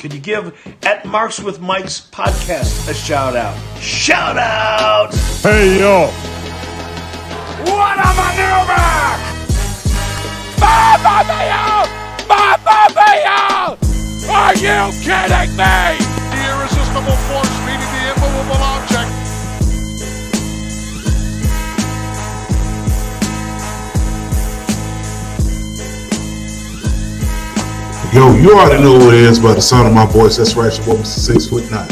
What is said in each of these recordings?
Could you give at Marks with Mike's podcast a shout out? Shout out! Hey yo! What a maneuver! Mamma mia! Mamma mia! Are you kidding me? The irresistible force meeting the immovable object. Yo, you already know who it is by the sound of my voice. That's right, your boy, Mr. Six Foot Nine.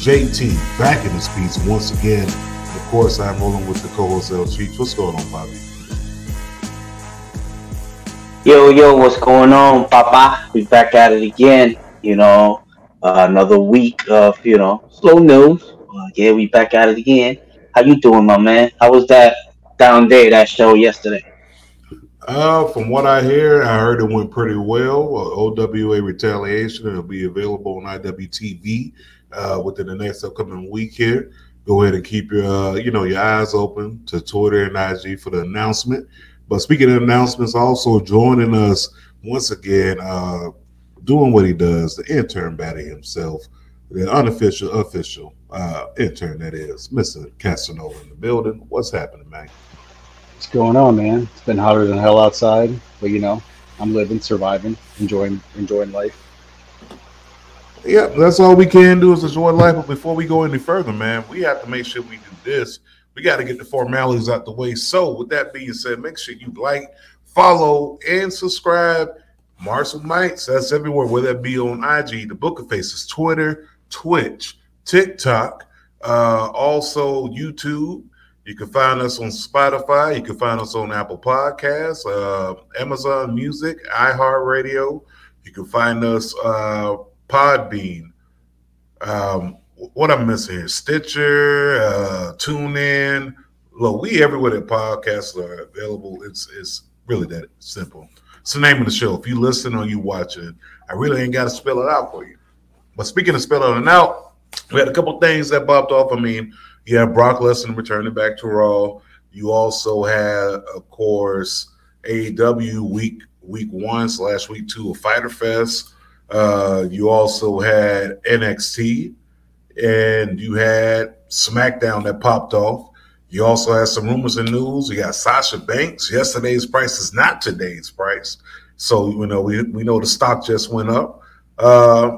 JT back in this piece once again. Of course, I'm rolling with the co-host L Cheech. What's going on, Bobby? Yo, yo, what's going on, Papa? We back at it again. You know, uh, another week of you know slow news. Uh, yeah, we back at it again. How you doing, my man? How was that down there that show yesterday? Uh, from what I hear, I heard it went pretty well. Uh, OWA Retaliation it'll be available on IWTV uh, within the next upcoming week here. Go ahead and keep your uh, you know your eyes open to Twitter and IG for the announcement. But speaking of announcements, also joining us once again, uh, doing what he does, the intern batty himself, the unofficial, official uh, intern that is, Mr. Casanova in the building. What's happening, man? What's going on, man? It's been hotter than hell outside, but you know, I'm living, surviving, enjoying enjoying life. Yeah, that's all we can do is enjoy life. But before we go any further, man, we have to make sure we do this. We got to get the formalities out the way. So, with that being said, make sure you like, follow, and subscribe. Marshall Mites, that's everywhere, whether that be on IG, the Book of Faces, Twitter, Twitch, TikTok, uh, also YouTube. You can find us on Spotify. You can find us on Apple Podcasts, uh, Amazon Music, iHeartRadio. You can find us uh, Podbean. Um, what I'm missing here? Stitcher, uh, TuneIn. Look, we everywhere that podcasts are available. It's it's really that simple. It's the name of the show. If you listen or you watch it, I really ain't got to spell it out for you. But speaking of spelling it out, we had a couple things that popped off. I mean, you have Brock Lesnar returning back to Raw. You also had, of course, AEW week week one slash week two of Fighter Fest. Uh, you also had NXT, and you had SmackDown that popped off. You also had some rumors and news. You got Sasha Banks. Yesterday's price is not today's price, so you know we we know the stock just went up. Uh,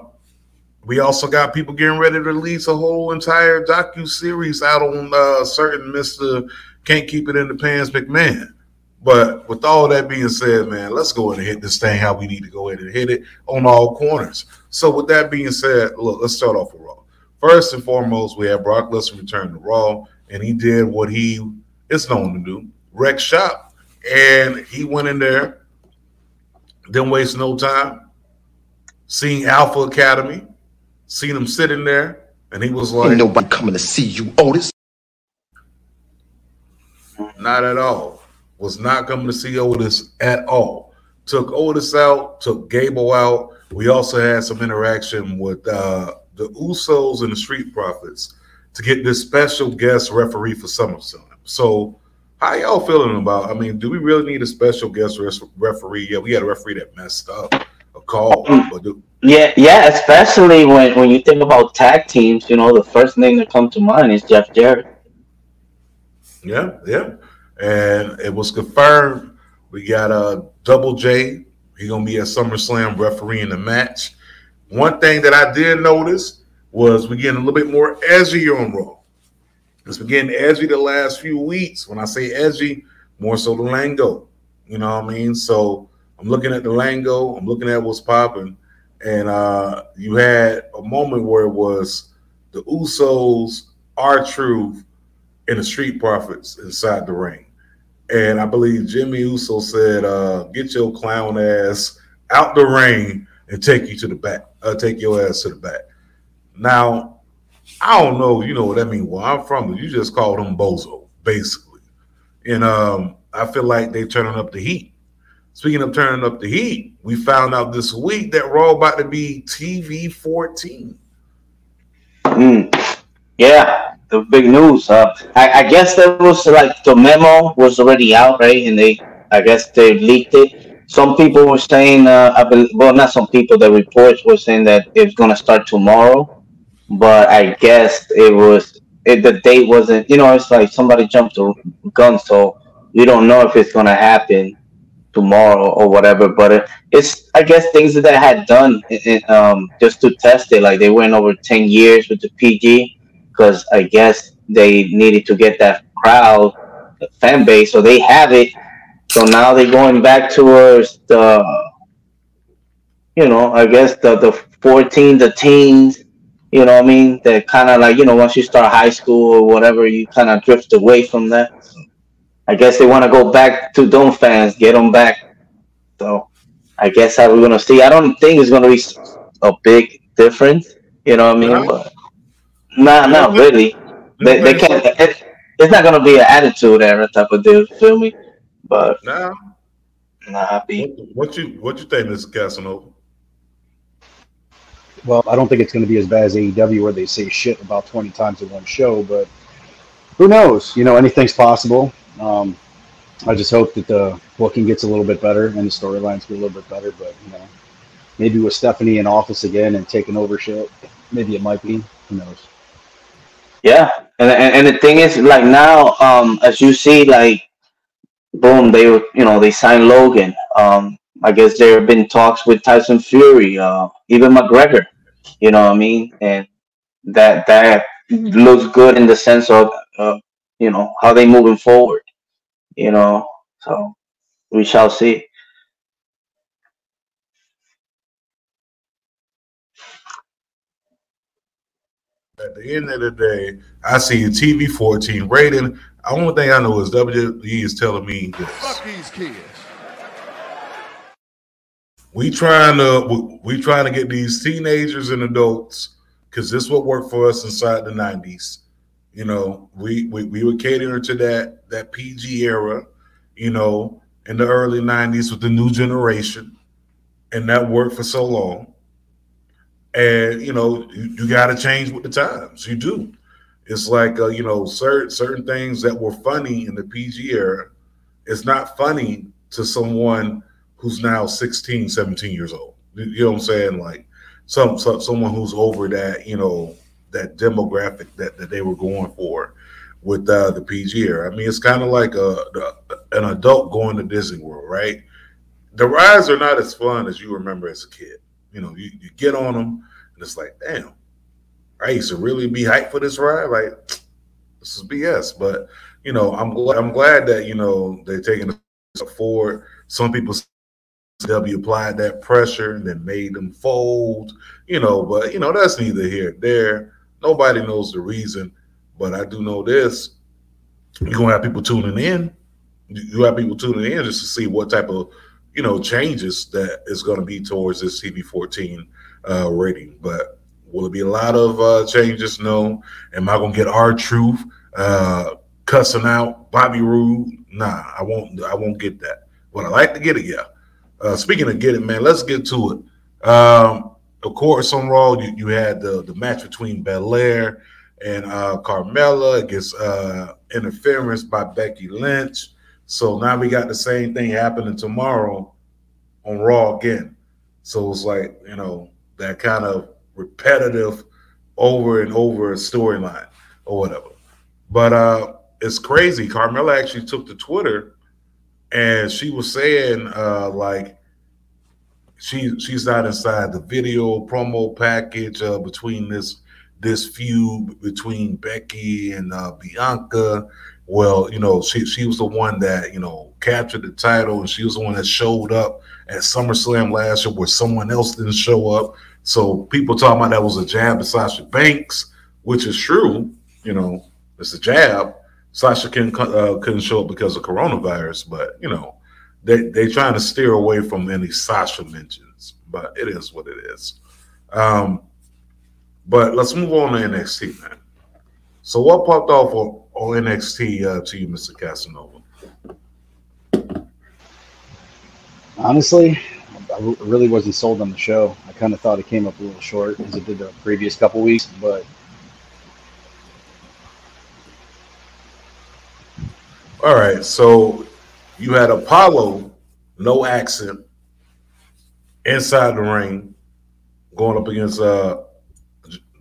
we also got people getting ready to release a whole entire docu series out on uh, certain Mister Can't Keep It in the Pants McMahon. But with all that being said, man, let's go ahead and hit this thing how we need to go ahead and hit it on all corners. So with that being said, look, let's start off with Raw. First and foremost, we have Brock Lesnar return to Raw, and he did what he is known to do: wreck shop. And he went in there, didn't waste no time. Seeing Alpha Academy, seen him sitting there, and he was like, Ain't nobody coming to see you, Otis. Not at all. Was not coming to see Otis at all. Took Otis out, took Gable out. We also had some interaction with uh, the Usos and the Street Profits to get this special guest referee for SummerSlam. So, how y'all feeling about? I mean, do we really need a special guest referee? Yeah, we had a referee that messed up a call, but do, Yeah, yeah, especially when when you think about tag teams, you know, the first thing that comes to mind is Jeff Jarrett. Yeah, yeah. And it was confirmed. We got a Double J. He gonna be at SummerSlam refereeing the match. One thing that I did notice was we're getting a little bit more edgy on Raw. It's been getting edgy the last few weeks. When I say edgy, more so the lingo. You know what I mean? So I'm looking at the lingo. I'm looking at what's popping. And uh, you had a moment where it was the Usos, R Truth, and the Street Profits inside the ring. And I believe Jimmy Uso said, uh, "Get your clown ass out the ring and take you to the back. Uh, take your ass to the back." Now, I don't know. You know what that means? Well, I'm from. You just called him Bozo, basically. And um, I feel like they turning up the heat. Speaking of turning up the heat, we found out this week that Raw about to be TV 14. Mm. Yeah, the big news. Uh, I, I guess that was like the memo was already out, right? And they, I guess they leaked it. some people were saying, uh, I bel well, not some people. The reports were saying that it's gonna start tomorrow, but I guess it was it, the date wasn't. You know, it's like somebody jumped the gun, so we don't know if it's gonna happen tomorrow or whatever. But it, it's I guess things that they had done um, just to test it. Like they went over ten years with the PG because I guess they needed to get that crowd, the fan base, so they have it. So now they're going back towards the, you know, I guess the the 14, the teens. You know I mean? That kind of like you know once you start high school or whatever, you kind of drift away from that. So I guess they want to go back to Dome fans, get them back. So I guess how we're gonna see. I don't think it's gonna be a big difference. You know what I mean? Right. But nah, not really. They, they can't. It, it's not gonna be an attitude era type of deal. Feel me? But Now, nah, happy. what, what you what you think, Mr. Casanova? Well, I don't think it's going to be as bad as AEW where they say shit about 20 times in one show, but who knows? You know, anything's possible. Um, I just hope that the booking gets a little bit better and the storylines get a little bit better. But you know, maybe with Stephanie in office again and taking over shit, maybe it might be. Who knows? Yeah, and, and and the thing is, like now, um, as you see, like, boom, they were, you know, they signed Logan. Um, I guess there have been talks with Tyson Fury, uh, even McGregor. You know what I mean? And that that looks good in the sense of, uh, you know, how they moving forward. You know, so we shall see. At the end of the day, I see a TV 14 rating. The only thing I know is WWE is telling me this. Fuck these kids. We trying to we, we trying to get these teenagers and adults because this what worked for us inside the 90s. You know, we, we we were catering to that that PG era, you know, in the early 90s with the new generation, and that worked for so long. And you know, you, you got to change with the times. You do. It's like uh, you know, certain certain things that were funny in the PG era, it's not funny to someone who's now 16, 17 years old. You- know what I'm saying? Like some, some someone who's over that, you know, that demographic that, that they were going for with uh, the PG. I mean, it's kind of like a, the, an adult going to Disney World, right? The rides are not as fun as you remember as a kid. You know, you, you get on them and it's like, damn, I used to really be hyped for this ride. Like, this is BS. But you know, I'm glad I'm glad that you know they're taking a step forward. Some people W applied that pressure and then made them fold, you know, but you know, that's neither here nor there. Nobody knows the reason, but I do know this. You're gonna have people tuning in. You have people tuning in just to see what type of you know changes that is gonna be towards this TV 14 uh rating. But will it be a lot of uh changes? No. Am I gonna get R Truth uh cussing out Bobby Roode? Nah, I won't I won't get that. But I like to get it, yeah. Uh, speaking of get it, man, let's get to it. Um, of course, on Raw, you, you had the, the match between Belair and uh, Carmella against uh, interference by Becky Lynch. So now we got the same thing happening tomorrow on Raw again. So it's like, you know, that kind of repetitive over and over storyline or whatever. But uh, it's crazy. Carmella actually took to Twitter and she was saying uh like she she's not inside the video promo package uh between this this feud between Becky and uh Bianca. Well, you know, she she was the one that, you know, captured the title and she was the one that showed up at SummerSlam last year where someone else didn't show up. So people talking about that was a jab to Sasha Banks, which is true, you know, it's a jab. Sasha can, uh, couldn't show up because of coronavirus, but you know, they they trying to steer away from any Sasha mentions, but it is what it is. Um, but let's move on to NXT, man. So what popped off on, on NXT uh, to you, Mr. Casanova? Honestly, I really wasn't sold on the show. I kind of thought it came up a little short as it did the previous couple weeks, but All right, so you had Apollo no accent, inside the ring, going up against uh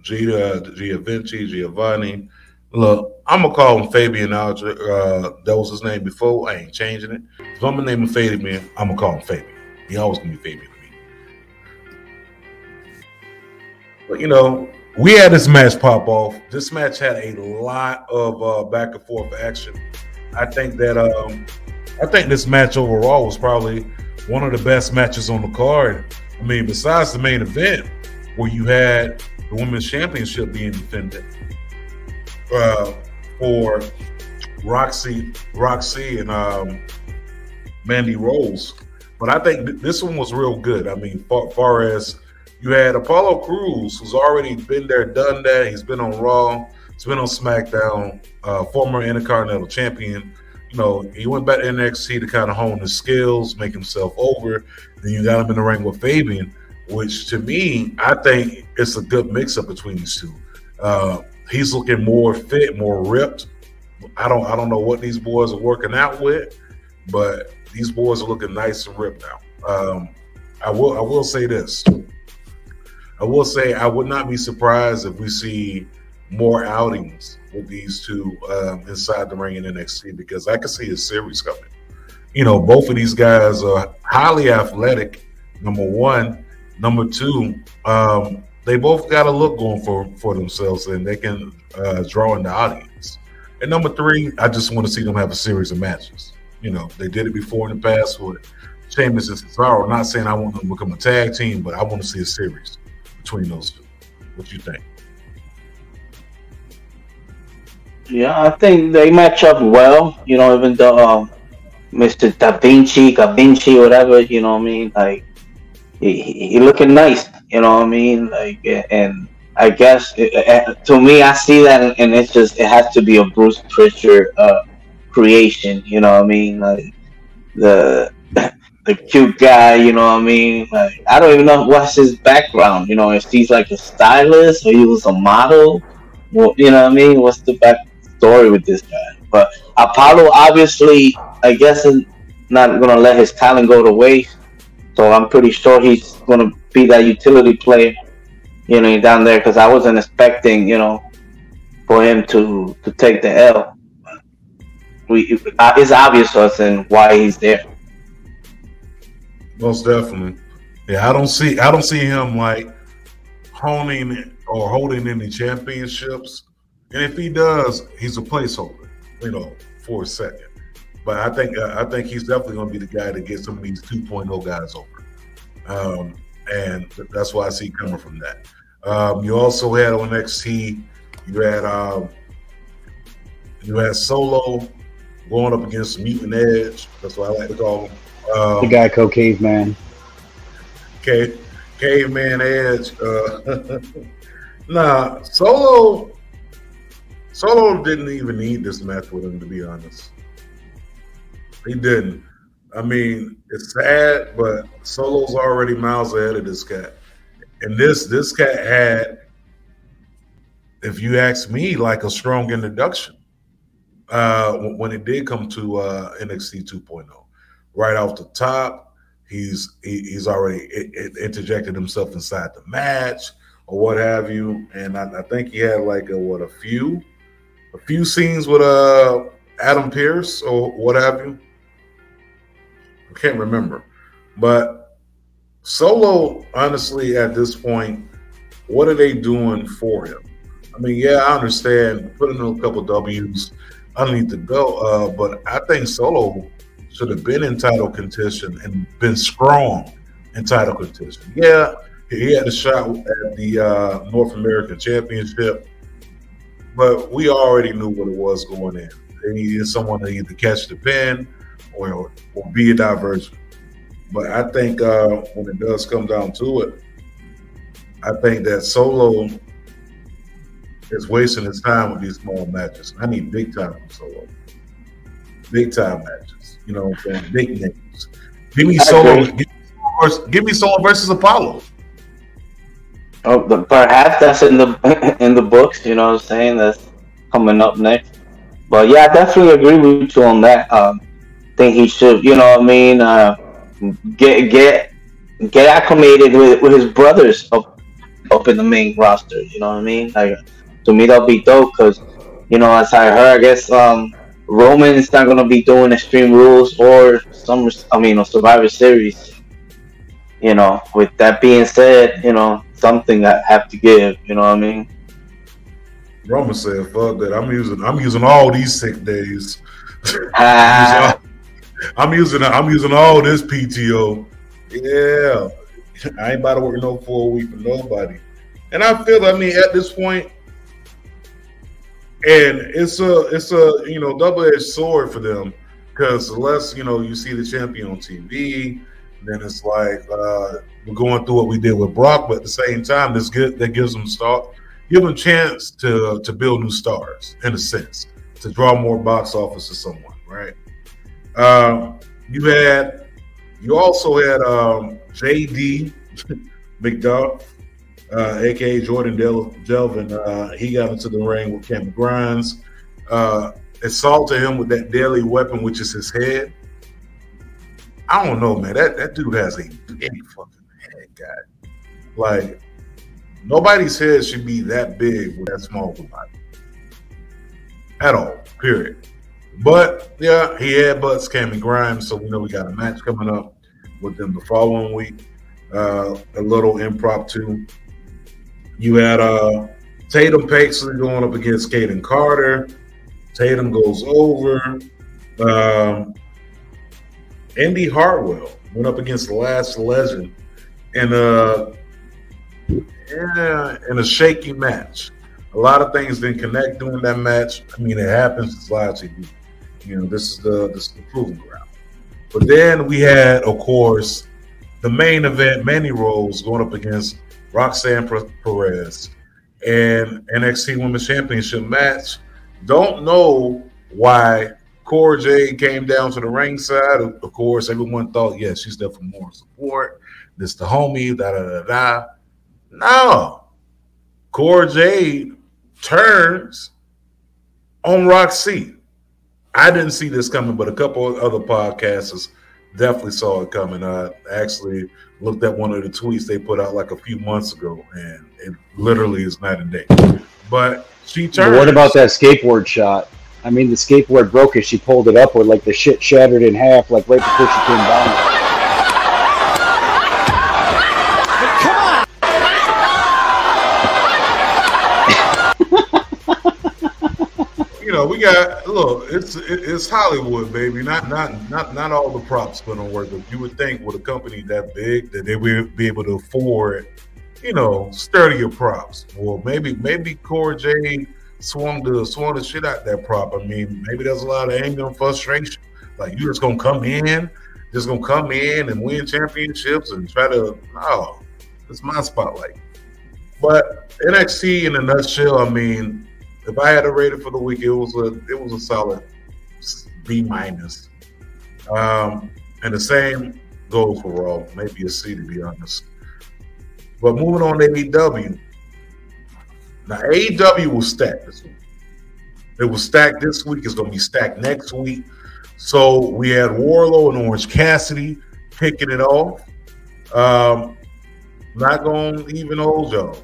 Gita, Giovanni, Giovanni. Look, I'm gonna call him Fabian Aldrich. Uh, that was his name before. I ain't changing it. If I'm gonna name him Fabian, I'm gonna call him Fabian. He always gonna be Fabian to me. But you know, we had this match pop off. This match had a lot of uh, back and forth action. I think that um, I think this match overall was probably one of the best matches on the card. I mean, besides the main event, where you had the women's championship being defended uh, for Roxy, Roxy, and um, Mandy Rose. But I think th- this one was real good. I mean, far, far as you had Apollo Crews, who's already been there, done that. He's been on Raw, he's been on SmackDown, uh, former Intercontinental Champion. You know, he went back to NXT to kind of hone his skills, make himself over. Then you got him in the ring with Fabian, which to me, I think it's a good mix up between these two. Uh, he's looking more fit, more ripped. I don't, I don't know what these boys are working out with, but these boys are looking nice and ripped now. Um, I will, I will say this. I will say I would not be surprised if we see more outings with these two um, inside the ring in NXT because I can see a series coming. You know, both of these guys are highly athletic. Number one, number two, um, they both got a look going for for themselves, and they can uh, draw in the audience. And number three, I just want to see them have a series of matches. You know, they did it before in the past with Sheamus and Cesaro. Not saying I want them to become a tag team, but I want to see a series between those two. What do you think? Yeah, I think they match up well. You know, even though um, Mr. Da Vinci, Da Vinci, whatever. You know what I mean? Like he, he looking nice. You know what I mean? Like and I guess it, to me, I see that, and it's just it has to be a Bruce Pritchard uh, creation. You know what I mean? Like the the cute guy. You know what I mean? Like I don't even know what's his background. You know, if he's like a stylist or he was a model. Well, you know what I mean? What's the back story with this guy? But Apollo, obviously, I guess, is not gonna let his talent go to waste. So I'm pretty sure he's gonna be that utility player, you know, down there. Because I wasn't expecting, you know, for him to to take the L. We uh, it's obvious to us and why he's there. Most definitely. Yeah, I don't see I don't see him like honing or holding any championships. And if he does, he's a placeholder, you know, for a second. But I think uh, I think he's definitely going to be the guy to get some of these 2.0 guys over. Um, and that's why I see coming from that. Um, you also had on NXT, you had um, you had Solo going up against Mutant Edge. That's what I like to call him. Um, The guy Co Caveman. Cave, Caveman Edge. Uh, nah, Solo. Solo didn't even need this match with him, to be honest. He didn't. I mean, it's sad, but Solo's already miles ahead of this cat. And this this cat had, if you ask me, like a strong introduction uh, when it did come to uh, NXT 2.0. Right off the top, he's he, he's already interjected himself inside the match or what have you. And I, I think he had like a what a few a few scenes with uh Adam Pearce or what have you. I can't remember. But Solo, honestly, at this point, what are they doing for him? I mean, yeah, I understand putting in a couple W's underneath the belt, uh, but I think Solo should have been in title contention and been strong in title contention. Yeah, he had a shot at the uh, North American Championship, but we already knew what it was going in. They needed someone to either catch the pin or, or be a diversion. But I think uh, when it does come down to it, I think that Solo is wasting his time with these small matches. I need big time from Solo. Big time matches. You know what I'm saying? Big names. Give me Solo. Give me Solo versus, give me Solo versus Apollo. Oh, perhaps that's in the in the books. You know what I'm saying? That's coming up next. But yeah, I definitely agree with you on that. Um, think he should. You know what I mean? Uh, get get get acclimated with, with his brothers up up in the main roster. You know what I mean? Like to me, that'll be dope because you know, as I heard, I guess um, Roman is not gonna be doing Extreme Rules or some, I mean, a Survivor Series. You know, with that being said, you know, something I have to give. You know what I mean? Roman said, "Fuck that! I'm using I'm using all these sick days. Ah, I'm using I'm using all this PTO. Yeah, I ain't about to work no full week for nobody. And I feel, I mean, at this point, and it's a it's a you know double edged sword for them because unless you know you see the champion on TV, then it's like uh, we're going through what we did with Brock, but at the same time, this good that gives them start give them chance to to build new stars in a sense to draw more box office to someone, right? Um, you had you also had um, JD McDuff uh, aka Jordan Del- Delvin, uh, he got into the ring with Cameron Grimes, uh, assaulted him with that deadly weapon, which is his head. I don't know, man. That that dude has a big fucking guy. Like nobody's head should be that big with that small of body at all. Period. But yeah, he had butts Cameron Grimes, so we know we got a match coming up with them the following week. Uh, a little impromptu you had uh, Tatum Paxley going up against Kayden Carter. Tatum goes over. Um, Indy Hartwell went up against the Lash Legend in a in a shaky match. A lot of things didn't connect during that match. I mean, it happens. It's live TV. You know, this is the this is the proving ground. But then we had, of course, the main event, Mandy Rose going up against Roxanne Perez, and NXT Women's Championship match. Don't know why Cora Jade came down to the ringside. Of course, everyone thought, yes, yeah, she's there for more support. This the homie, da da da da. No. Cora Jade turns on Roxy. I didn't see this coming, but a couple of other podcasters definitely saw it coming. I actually looked at one of the tweets they put out like a few months ago, and it literally is night and day. But she turned. What about that skateboard shot? I mean, the skateboard broke as she pulled it upward, like the shit shattered in half, like right before she came down. We got look. It's it's Hollywood, baby. Not not not not all the props to work. But you would think with a company that big that they would be able to afford, you know, sturdier props. Well, maybe maybe Cora Jade swung the swung the shit out that prop. I mean, maybe there's a lot of anger and frustration. Like you just gonna come in, just gonna come in and win championships and try to no, it's my spotlight. But NXT in a nutshell, I mean, if I had to rate it for the week, it was a it was a solid B minus. Um, and the same goes for Raw, maybe a C to be honest. But moving on to AEW. Now AEW was stacked this week. It was stacked this week. It's gonna be stacked next week. So we had Wardlow and Orange Cassidy picking it off. Um, not gonna even hold y'all.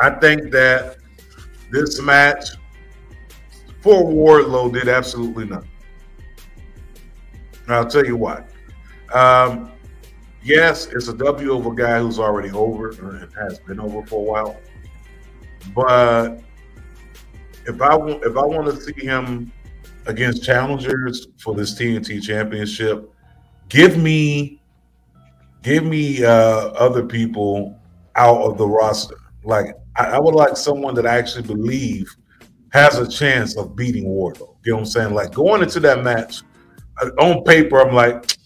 I think that this match for Wardlow did absolutely nothing. And I'll tell you why. Um, yes, it's a W of a guy who's already over and has been over for a while. But if I want, if I want to see him against challengers for this TNT Championship, give me, give me uh, other people out of the roster. Like I, I, would like someone that I actually believe has a chance of beating Wardlow. You know what I'm saying? Like going into that match uh, on paper, I'm like,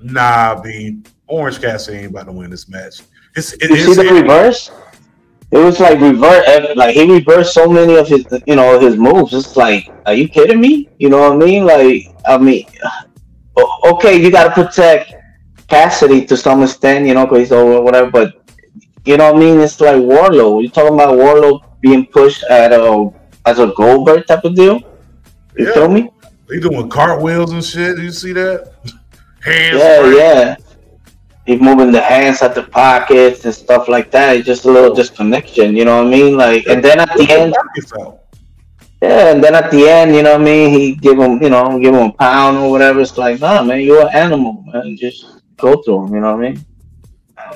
nah, B. Orange Cassidy ain't about to win this match. It's, it, you see the reverse? It was like reverse, like he reversed so many of his, you know, his moves. It's like, are you kidding me? You know what I mean? Like, I mean, okay, you got to protect Cassidy to some extent, you know, because he's over whatever. But you know what I mean? It's like Wardlow. You talking about Wardlow being pushed at a as a Goldberg type of deal? You yeah. feel me? He doing cartwheels and shit. Do you see that? Hands Yeah, free. yeah. He's moving the hands at the pockets and stuff like that. It's just a little oh. disconnection, you know what I mean? Like, and then at the end, yeah, and then at the end, you know what I mean? He give him, you know, give him a pound or whatever. It's like, nah, man, you're an animal, man. Just go through him, you know what I mean?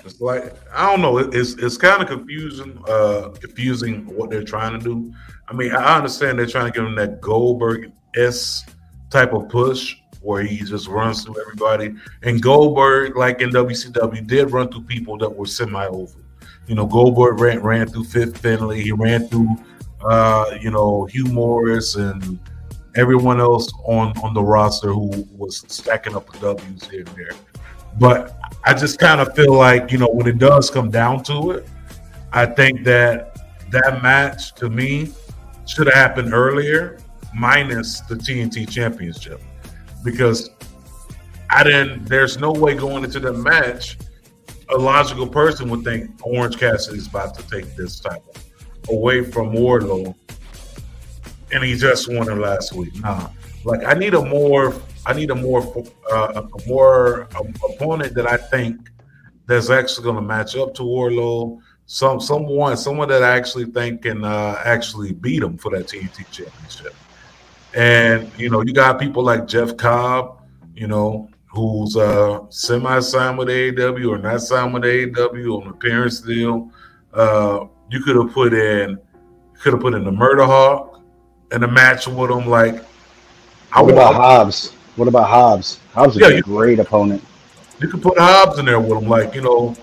It's like I don't know. It's it's kind of confusing. Uh, confusing what they're trying to do. I mean, I understand they're trying to give him that Goldberg s type of push where he just runs through everybody. And Goldberg, like in WCW, did run through people that were semi over. You know, Goldberg ran ran through Fit Finlay. He ran through, uh, you know, Hugh Morrus and everyone else on on the roster who was stacking up the W's here and there. But I just kind of feel like you know when it does come down to it, I think that that match to me should have happened earlier, minus the TNT Championship, because I didn't. There's no way going into the match, a logical person would think Orange Cassidy is about to take this title away from Wardlow, and he just won it last week. Nah, like I need a more, I need a more, uh, a more um, opponent that I think that's actually going to match up to Wardlow. Some someone someone that I actually think can uh, actually beat him for that TNT championship. And you know, you got people like Jeff Cobb, you know, who's uh, semi signed with AEW or not signed with AEW on appearance deal. Uh, you could have put in, could have put in the Murder Hawk in a match with him. Like, I What about Hobbs? What about Hobbs? Hobbs is Yeah, a great opponent. you could put Hobbs in there with him. Like, you know,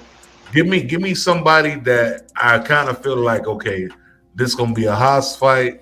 give me give me somebody that I kind of feel like, okay, this is gonna be a Hobbs fight.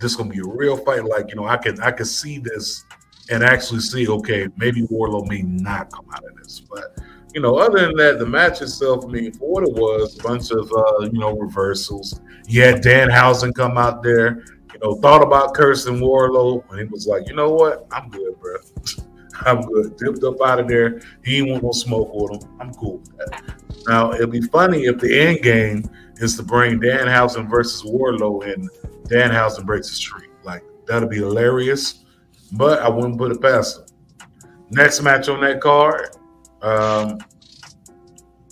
This is gonna be a real fight. Like, you know, I can I can see this and actually see, okay, maybe Wardlow may not come out of this. But you know, other than that, the match itself, I mean, for what it was, a bunch of uh, you know, reversals. You had Danhausen come out there, know, thought about cursing Wardlow, and he was like, you know what? I'm good, bro. I'm good. Dipped up out of there. He ain't want no smoke with him. I'm cool with that. Now it'd be funny if the end game is to bring Danhausen versus Wardlow and Danhausen breaks the streak. Like that'd be hilarious. But I wouldn't put it past him. Next match on that card. Um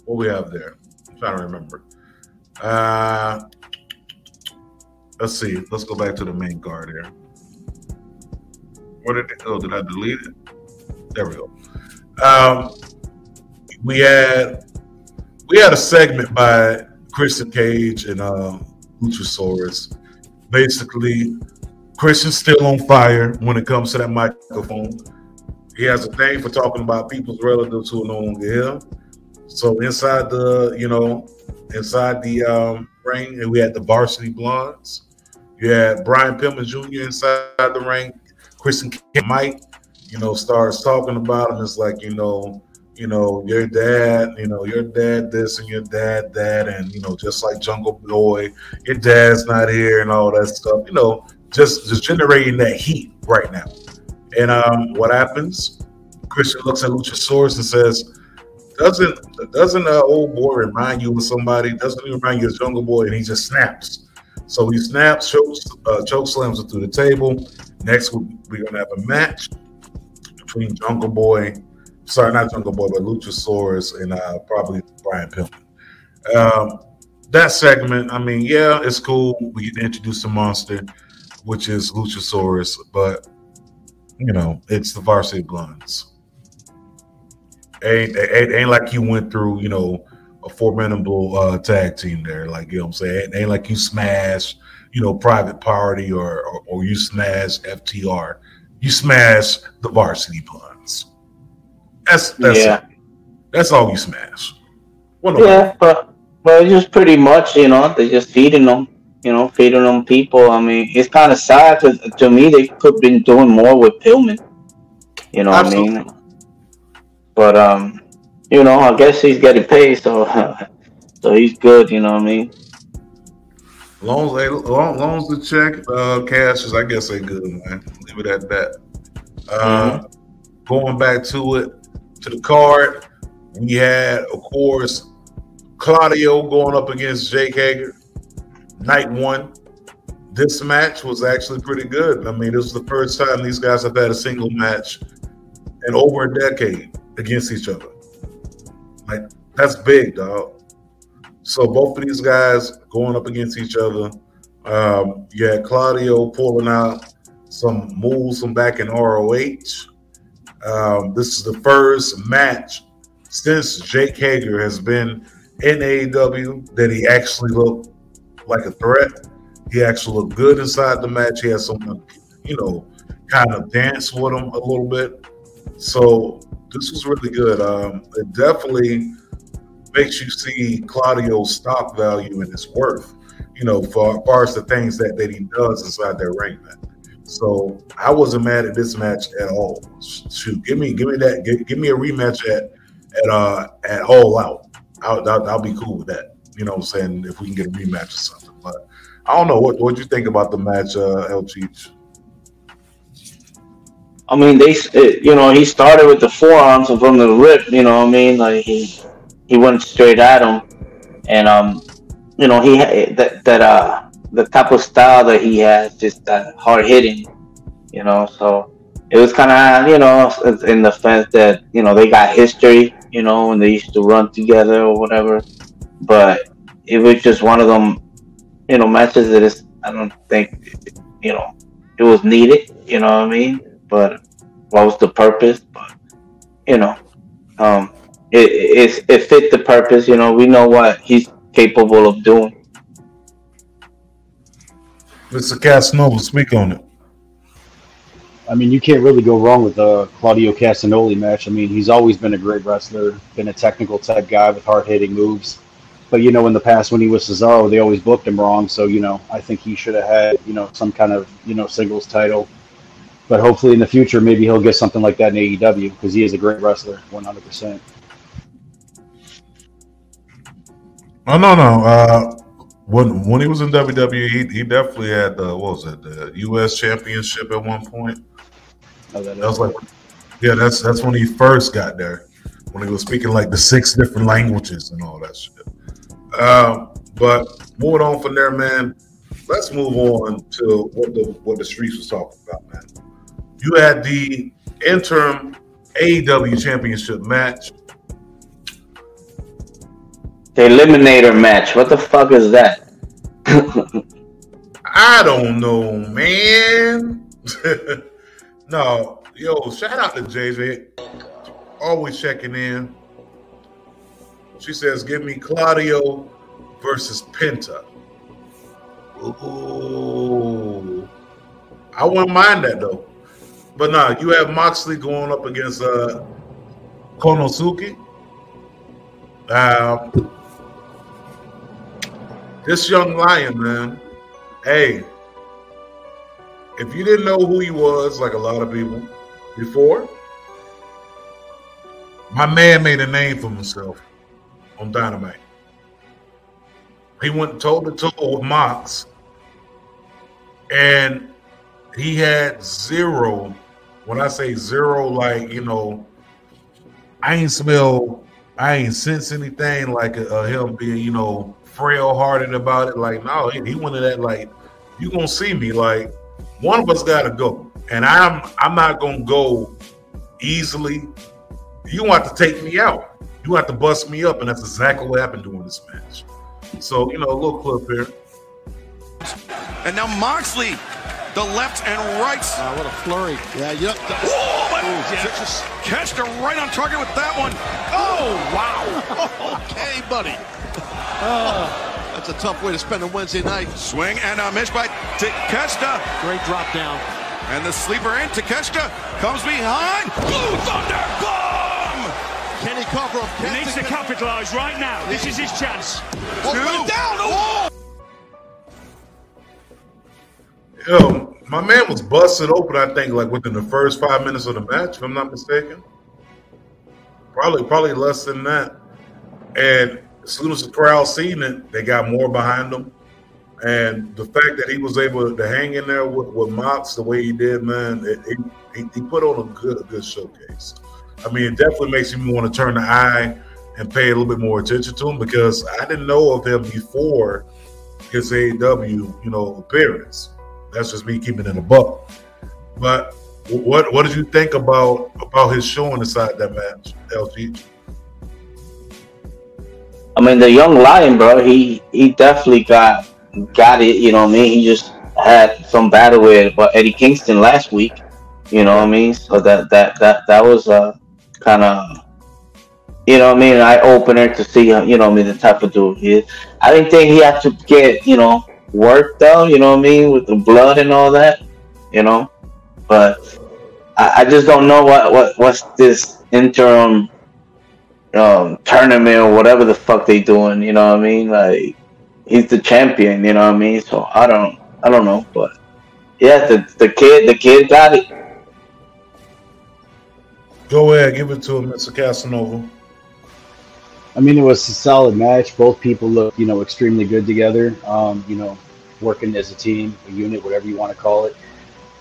what we have there? I'm trying to remember. Uh let's see. Let's go back to the main card here. Where did it go? Did I delete it? There we go. Um, we had we had a segment by Christian Cage and uh, Luchasaurus. Basically, Christian's still on fire when it comes to that microphone. He has a thing for talking about people's relatives who are no longer here. So inside the, you know, inside the um, ring, and we had the Varsity Blondes. You had Brian Pillman Jr. inside the ring. Christian Mike, you know, starts talking about him. It's like, you know, you know, your dad, you know, your dad this and your dad that, and you know, just like Jungle Boy, your dad's not here and all that stuff. You know, just just generating that heat right now. And um, what happens? Christian looks at Luchasaurus and says, "Doesn't doesn't the old boy remind you of somebody? Doesn't he remind you of Jungle Boy?" And he just snaps. So he snaps, chokes, uh, choke slams it through the table. Next, we- we're gonna have a match between Jungle Boy, sorry, not Jungle Boy, but Luchasaurus and uh, probably Brian Pillman. Um, that segment, I mean, yeah, it's cool. We get to introduce the monster, which is Luchasaurus, but you know, it's the Varsity Blondes. Ain't, ain't, ain't like you went through, you know, a formidable uh, tag team there. Like, you know what I'm saying? Ain't, ain't like you smash, you know, Private Party or, or, or you smash FTR. You smash the Varsity Blondes. That's that's Yeah. it. That's all you smash. Well, Yeah, but but it's just pretty much, you know, they're just feeding them, you know, feeding them people. I mean, it's kind of sad because to me they could have been doing more with Pillman. You know what I mean? But um, you know, I guess he's getting paid, so so he's good. You know what I mean? Long as they long, long as the check uh, cashes, I guess they good, man. Leave it at that. Uh, Going back to it, to the card, we had, of course, Claudio going up against Jake Hager. Night one. This match was actually pretty good. I mean, this is the first time these guys have had a single match in over a decade. against each other. Like that's big, dog. So both of these guys going up against each other. Um, you had Claudio pulling out some moves from back in ROH. Um, this is the first match since Jake Hager has been in AEW that he actually looked like a threat. He actually looked good inside the match. He had someone, you know, kind of dance with him a little bit. So this was really good. Um, it definitely makes you see Claudio's stock value and his worth, you know, for, far as the things that, that he does inside that ring, man. So I wasn't mad at this match at all. Shoot, give me give me that give, give me a rematch at at uh at all out. I'll, I'll, I'll be cool with that. You know what I'm saying? If we can get a rematch or something. But I don't know. What what you think about the match, uh Cheech? I mean, they, you know, he started with the forearms and from the rip, you know what I mean? Like he, he went straight at him, and um, you know, he that that uh the type of style that he has, just that hard hitting, you know. So it was kind of, you know, in the sense that you know they got history, you know, and they used to run together or whatever. But it was just one of them, you know, matches that is, I don't think, you know, it was needed. You know what I mean? But what was the purpose? But you know, um, it it, it fit the purpose. You know, we know what he's capable of doing. Mr. Casanova, speak on it. I mean, you can't really go wrong with the Claudio Castagnoli match. I mean, he's always been a great wrestler, been a technical type guy with hard hitting moves. But you know, in the past when he was Cesaro, they always booked him wrong. So you know, I think he should have had you know some kind of you know singles title. But hopefully in the future, maybe he'll get something like that in AEW because he is a great wrestler, one hundred percent. Oh no no. Uh, when when he was in WWE, he, he definitely had the what was it the U.S. Championship at one point. Oh, that That was like, yeah, that's that's when he first got there, when he was speaking like the six different languages and all that shit. Um, but moving on from there, man. Let's move on to what the what the streets was talking about, man. You had the interim AEW Championship match. The eliminator match. What the fuck is that? I don't know, man. no, yo, shout out to JJ. Always checking in. She says, give me Claudio versus Penta. Ooh. I wouldn't mind that though. But nah, you have Moxley going up against uh Konosuke. Um, this young lion, man. Hey, if you didn't know who he was, like a lot of people before, my man made a name for himself on Dynamite. He went toe to toe with Mox, and he had zero. When I say zero, like you know, I ain't smell, I ain't sense anything like uh, him being, you know, frail hearted about it. Like, no, he, he went to that like, you gonna see me. Like, one of us gotta go, and I'm I'm not gonna go easily. You want to take me out. You have to bust me up, and that's exactly what happened during this match. So, you know, a little clip here. And now Moxley, the left and right. Wow, what a flurry. Yeah, yep. Oh, but yeah. just catched her right on target with that one. Oh, wow. okay, buddy. Oh, that's a tough way to spend a Wednesday night. Swing and a miss by Takeshita. Great drop down. And the sleeper in. Takeshita comes behind. Blue Thunder Bomb! Can he cover him? He needs to capitalise right now. This is his chance. Oh, Two. down. Oh. Yo, my man was busted open, I think, like within the first five minutes of the match, if I'm not mistaken. Probably, probably less than that. And as soon as the crowd seen it, they got more behind him. And the fact that he was able to hang in there with, with Mox the way he did, man, it, it, he, he put on a good, a good showcase. I mean, it definitely makes me want to turn the eye and pay a little bit more attention to him because I didn't know of him before his AEW, you know, appearance. That's just me keeping it a buck. But What what did you think about about his showing inside that match, LG? I mean, the young lion, bro. He he definitely got got it. You know what I mean? He just had some battle with but Eddie Kingston last week. You know what I mean? So that that that that was uh kind of you know what I mean, an eye opener to see you know what I mean the type of dude he is. I didn't think he had to get you know work though. You know what I mean with the blood and all that. You know, but I, I just don't know what what what's this interim um tournament or whatever the fuck they doing. You know what I mean? Like he's the champion. You know what I mean? So I don't I don't know, but yeah, the the kid the kid got it. Go ahead, give it to him, Mr. Casanova. I mean, it was a solid match. Both people look, you know, extremely good together. Um, you know, working as a team, a unit, whatever you want to call it.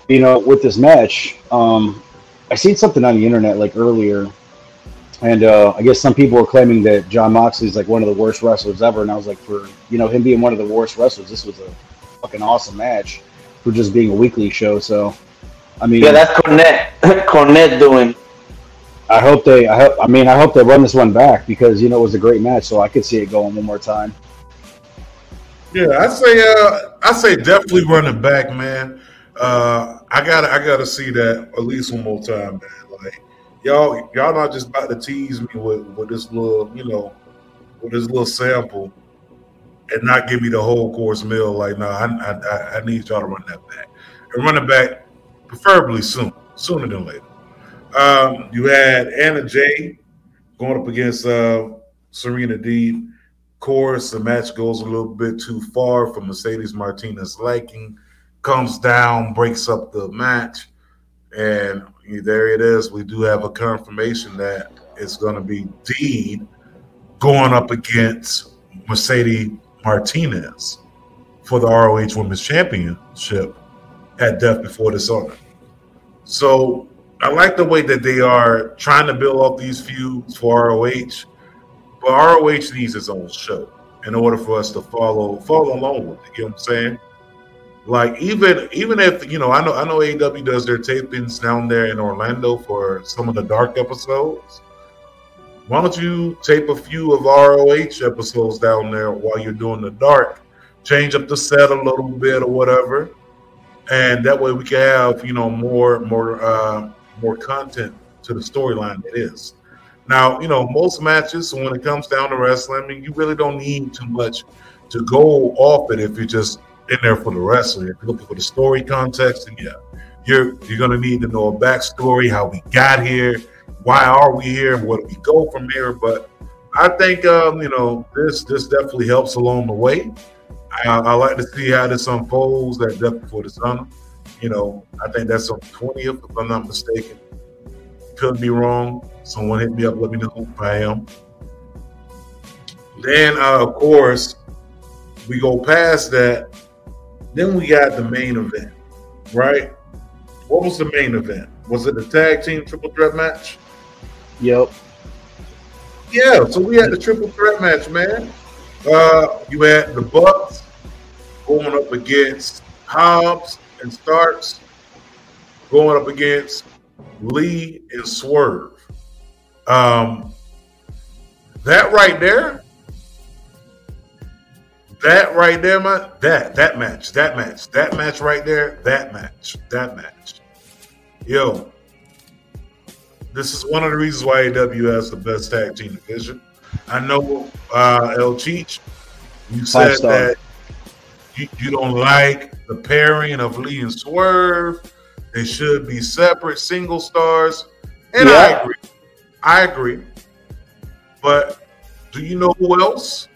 You know, with this match, um, I seen something on the internet like earlier, and uh, I guess some people were claiming that Jon Moxley is like one of the worst wrestlers ever, and I was like, for you know him being one of the worst wrestlers, this was a fucking awesome match for just being a weekly show. So, I mean, Yeah, that's Cornette. Cornette doing. I hope they. I hope. I mean, I hope they run this one back because you know it was a great match, so I could see it going one more time. Yeah, I say uh I say definitely run it back, man. Uh I gotta I gotta see that at least one more time, man. Like y'all y'all not just about to tease me with, with this little, you know, with this little sample and not give me the whole course meal. Like, no, I I, I need y'all to run that back. And run it back preferably soon, sooner than later. Um, you had Anna Jay going up against uh, Serena Deeb. Of course, the match goes a little bit too far for Mercedes Martinez liking, comes down, breaks up the match, and there it is. We do have a confirmation that it's going to be Deeb going up against Mercedes Martinez for the ROH Women's Championship at Death Before Dishonor. So I like the way that they are trying to build up these feuds for ROH, but ROH needs its own show in order for us to follow follow along with it. You know what I'm saying? Like even even if you know, I know I know AEW does their tapings down there in Orlando for some of the dark episodes. Why don't you tape a few of ROH episodes down there while you're doing the dark? Change up the set a little bit or whatever, and that way we can have you know more more uh, more content to the storyline it is. Now, you know, most matches when it comes down to wrestling, I mean, you really don't need too much to go off it if you're just in there for the wrestling. If you're looking for the story context, and yeah, you're you're gonna need to know a backstory, how we got here, why are we here, where do we go from here. But I think um, you know this this definitely helps along the way. I, I like to see how this unfolds at Death Before Dishonor. You know, I think that's on 20th, if I'm not mistaken. Could be wrong. Someone hit me up, let me know who I am. Then, uh, of course, we go past that. Then we got the main event, right? What was the main event? Was it the tag team triple threat match? Yep. Yeah, so we had the triple threat match, man. Uh, you had the Bucks going up against Hobbs and Starks going up against Lee and Swerve. Um, that right there, that right there, my that that match, that match, that match right there, that match, that match. Yo, this is one of the reasons why AEW has the best tag team division. I know uh, El Cheech, you Five said star. that you, you don't like the pairing of Lee and Swerve. They should be separate single stars. And I agree. I agree. But do you know who else?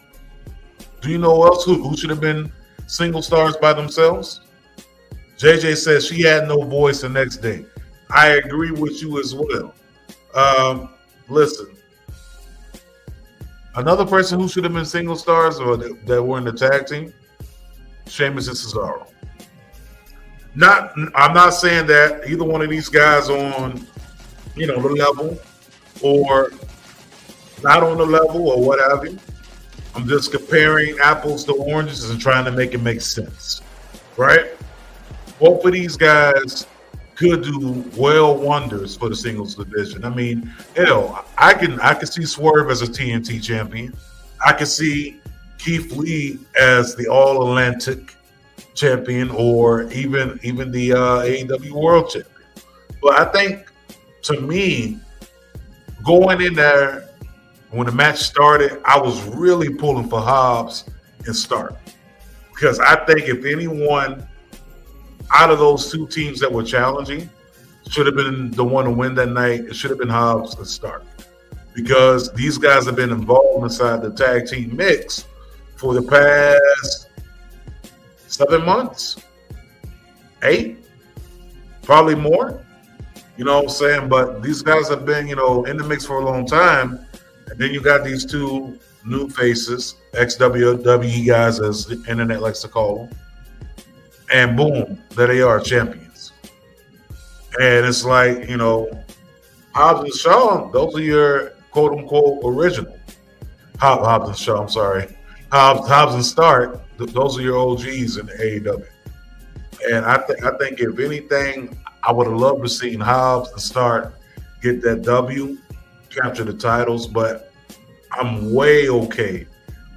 Do you know who else who, who should have been single stars by themselves? JJ says she had no voice the next day. I agree with you as well. Um, listen, another person who should have been single stars or that, that were in the tag team, Sheamus and Cesaro. Not, I'm not saying that either one of these guys on, you know, the level or not on the level or what have you. I'm just comparing apples to oranges and trying to make it make sense, right? Both of these guys could do well wonders for the singles division. I mean, hell, I can I can see Swerve as a TNT champion. I can see Keith Lee as the All Atlantic champion, or even even the uh, AEW World champion. But I think, to me, going in there when the match started, I was really pulling for Hobbs and Stark because I think if anyone out of those two teams that were challenging should have been the one to win that night, it should have been Hobbs and Stark because these guys have been involved inside the tag team mix for the past seven months, eight, probably more. You know what I'm saying? But these guys have been, you know, in the mix for a long time. And then you got these two new faces, ex WWE guys, as the internet likes to call them. And boom, there they are, champions. And it's like, you know, Hobbs and Shaw, those are your quote unquote original. Hobbs, Hobbs and Shaw, I'm sorry. Hobbs, Hobbs and Stark, those are your OGs in the AEW. And I think I think if anything, I would have loved to seen Hobbs and Stark get that W, capture the titles, but I'm way okay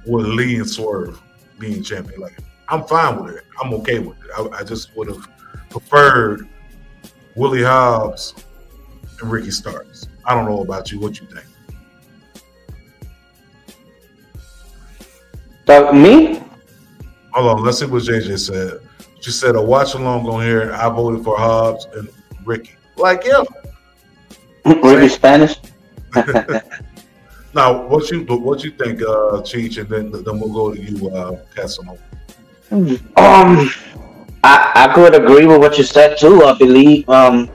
with Lee and Swerve being champion. Like I'm fine with it. I'm okay with it. I, I just would have preferred Willie Hobbs and Ricky Starks. I don't know about you. What you think? So me? Hold on. Let's see what JJ said. She said a watch along on here. I voted for Hobbs and Ricky. Like yeah. Ricky Spanish. now, what you what you think, uh, Cheech, and then then we'll go to you, uh, Casanova. Um, I I could agree with what you said too. I believe um,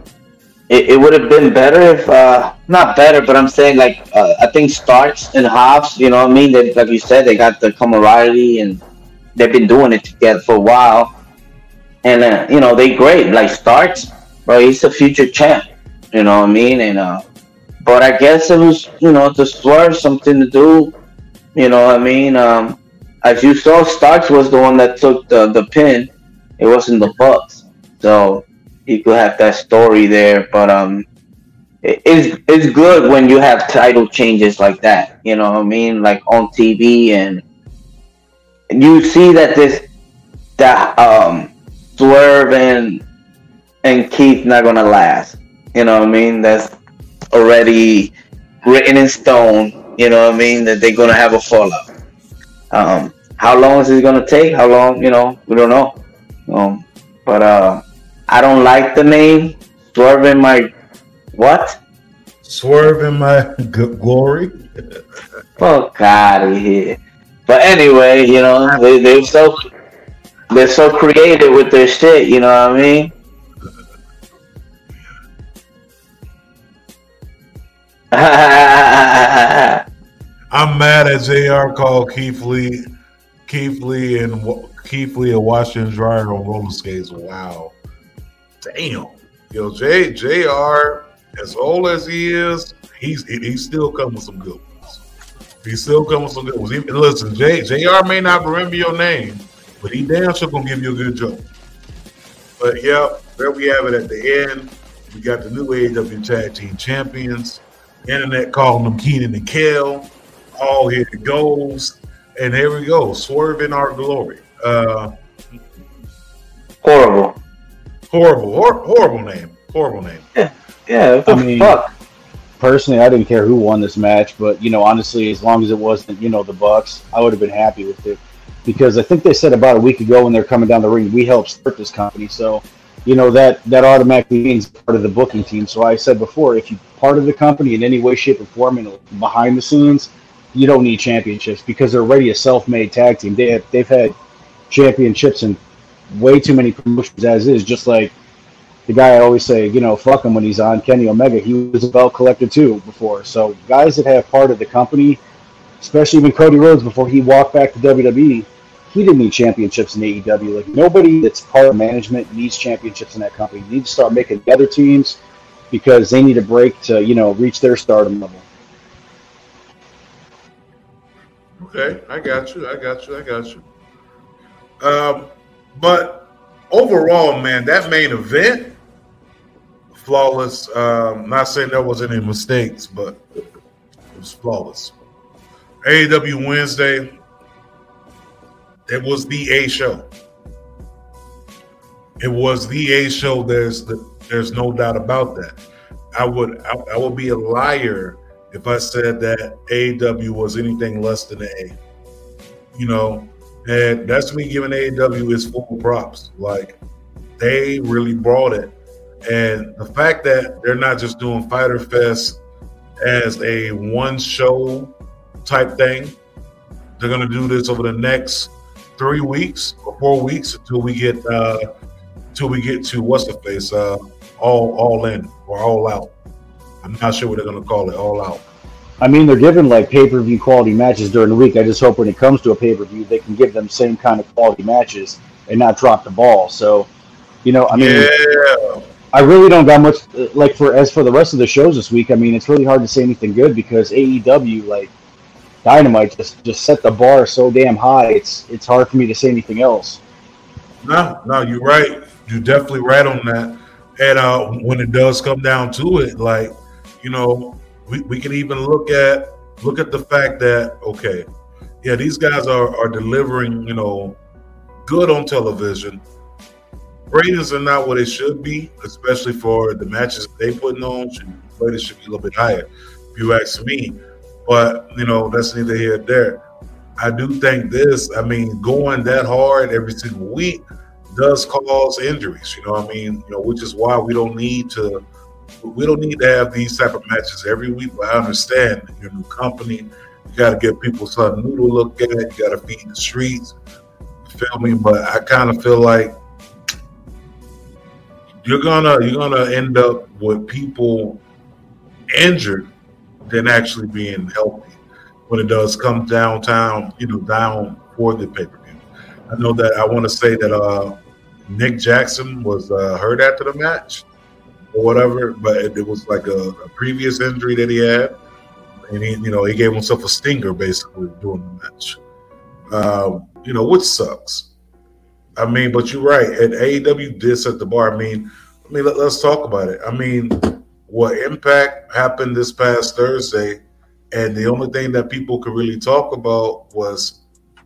it, it would have been better if uh, not better, but I'm saying like uh, I think Starks and Hobbs. You know what I mean? They, like you said, they got the camaraderie and they've been doing it together for a while. And uh, you know they great. Like Starks, bro, he's a future champ. You know what I mean? And uh, but I guess it was you know to swerve something to do. You know what I mean? Um, as you saw, Starks was the one that took the, the pin. It wasn't the Bucks, so you could have that story there. But um, it's it's good when you have title changes like that. You know what I mean? Like on TV, and you see that this that um Swerve and and Keith not gonna last. You know what I mean? That's already written in stone. You know what I mean? That they're gonna have a fallout. Um, how long is it gonna take? How long? You know, we don't know. Um, but uh, I don't like the name Swerve in my what? Swerve in my g- glory. Oh, Fuck out of here. But anyway, you know, they they're so they're so creative with their shit. You know what I mean? I'm mad at Jr. called Keith Lee, Keith Lee and Keith Lee a Washington dryer on roller skates. Wow, damn, yo, J Jr. As old as he is, he's he, he's still coming with some good ones. He's still coming with some good ones. He- listen, J Jr. may not remember your name, but he damn sure gonna give you a good joke. But yeah, there we have it at the end. We got the new AEW Tag Team Champions. Internet calling them Keenan and Kel. All here it goes. And here we go. Swerve in our glory. Uh, Horrible. horrible, hor- horrible name. Horrible name. Yeah. What the I mean- fuck? Personally, I didn't care who won this match, but you know, honestly, as long as it wasn't, you know, the Bucks, I would have been happy with it. Because I think they said about a week ago when they're coming down the ring, we helped start this company. So, you know, that that automatically means part of the booking team. So I said before, if you're part of the company in any way, shape, or form, and behind the scenes, you don't need championships because they're already a self-made tag team. They have they've had championships in way too many promotions as is. Just like the guy I always say, you know, fuck him when he's on Kenny Omega. He was a belt collector too before. So guys that have part of the company, especially even Cody Rhodes before he walked back to WWE, he didn't need championships in AEW. Like nobody that's part of management needs championships in that company. You need to start making the other teams because they need a break to, you know, reach their stardom level. Okay, I got you. I got you. I got you. Um, but overall, man, that main event flawless. Um, not saying there was any mistakes, but it was flawless. AEW Wednesday. It was the A show. It was the A show. There's the, there's no doubt about that. I would I, I would be a liar if I said that AEW was anything less than an A. You know, and that's me giving AEW its full props. Like they really brought it. And the fact that they're not just doing Fyter Fest as a one show type thing, they're gonna do this over the next three weeks or four weeks until we get uh until we get to what's the face, uh all all in or all out. I'm not sure what they're gonna call it, all out. I mean, they're giving like pay per view quality matches during the week. I just hope when it comes to a pay per view, they can give them same kind of quality matches and not drop the ball. So, you know, I mean, yeah. I really don't got much like for as for the rest of the shows this week. I mean, it's really hard to say anything good because AEW like Dynamite just just set the bar so damn high. It's it's hard for me to say anything else. No, no, you're right. You're definitely right on that. And uh, when it does come down to it, like you know, we, we can even look at look at the fact that okay, yeah, these guys are are delivering, you know, good on television. Ratings are not what they should be, especially for the matches they putting on. Should, ratings should be a little bit higher, if you ask me. But you know, that's neither here nor there. I do think this. I mean, going that hard every single week does cause injuries. You know, what I mean, you know, which is why we don't need to we don't need to have these type of matches every week. But I understand your new company. You got to give people something new to look at. You got to feed the streets. You feel me? But I kind of feel like you're gonna you're gonna end up with people injured than actually being healthy when it does come downtown. You know, down for the pay per view. I know that I want to say that uh, Nick Jackson was uh, hurt after the match or whatever, but it, it was like a, a, previous injury that he had, and he, you know, he gave himself a stinger basically during the match. Um, you know, which sucks. I mean, but you're right. And AEW did set the bar. I mean, I mean, let, us talk about it. I mean, what impact happened this past Thursday, and the only thing that people could really talk about was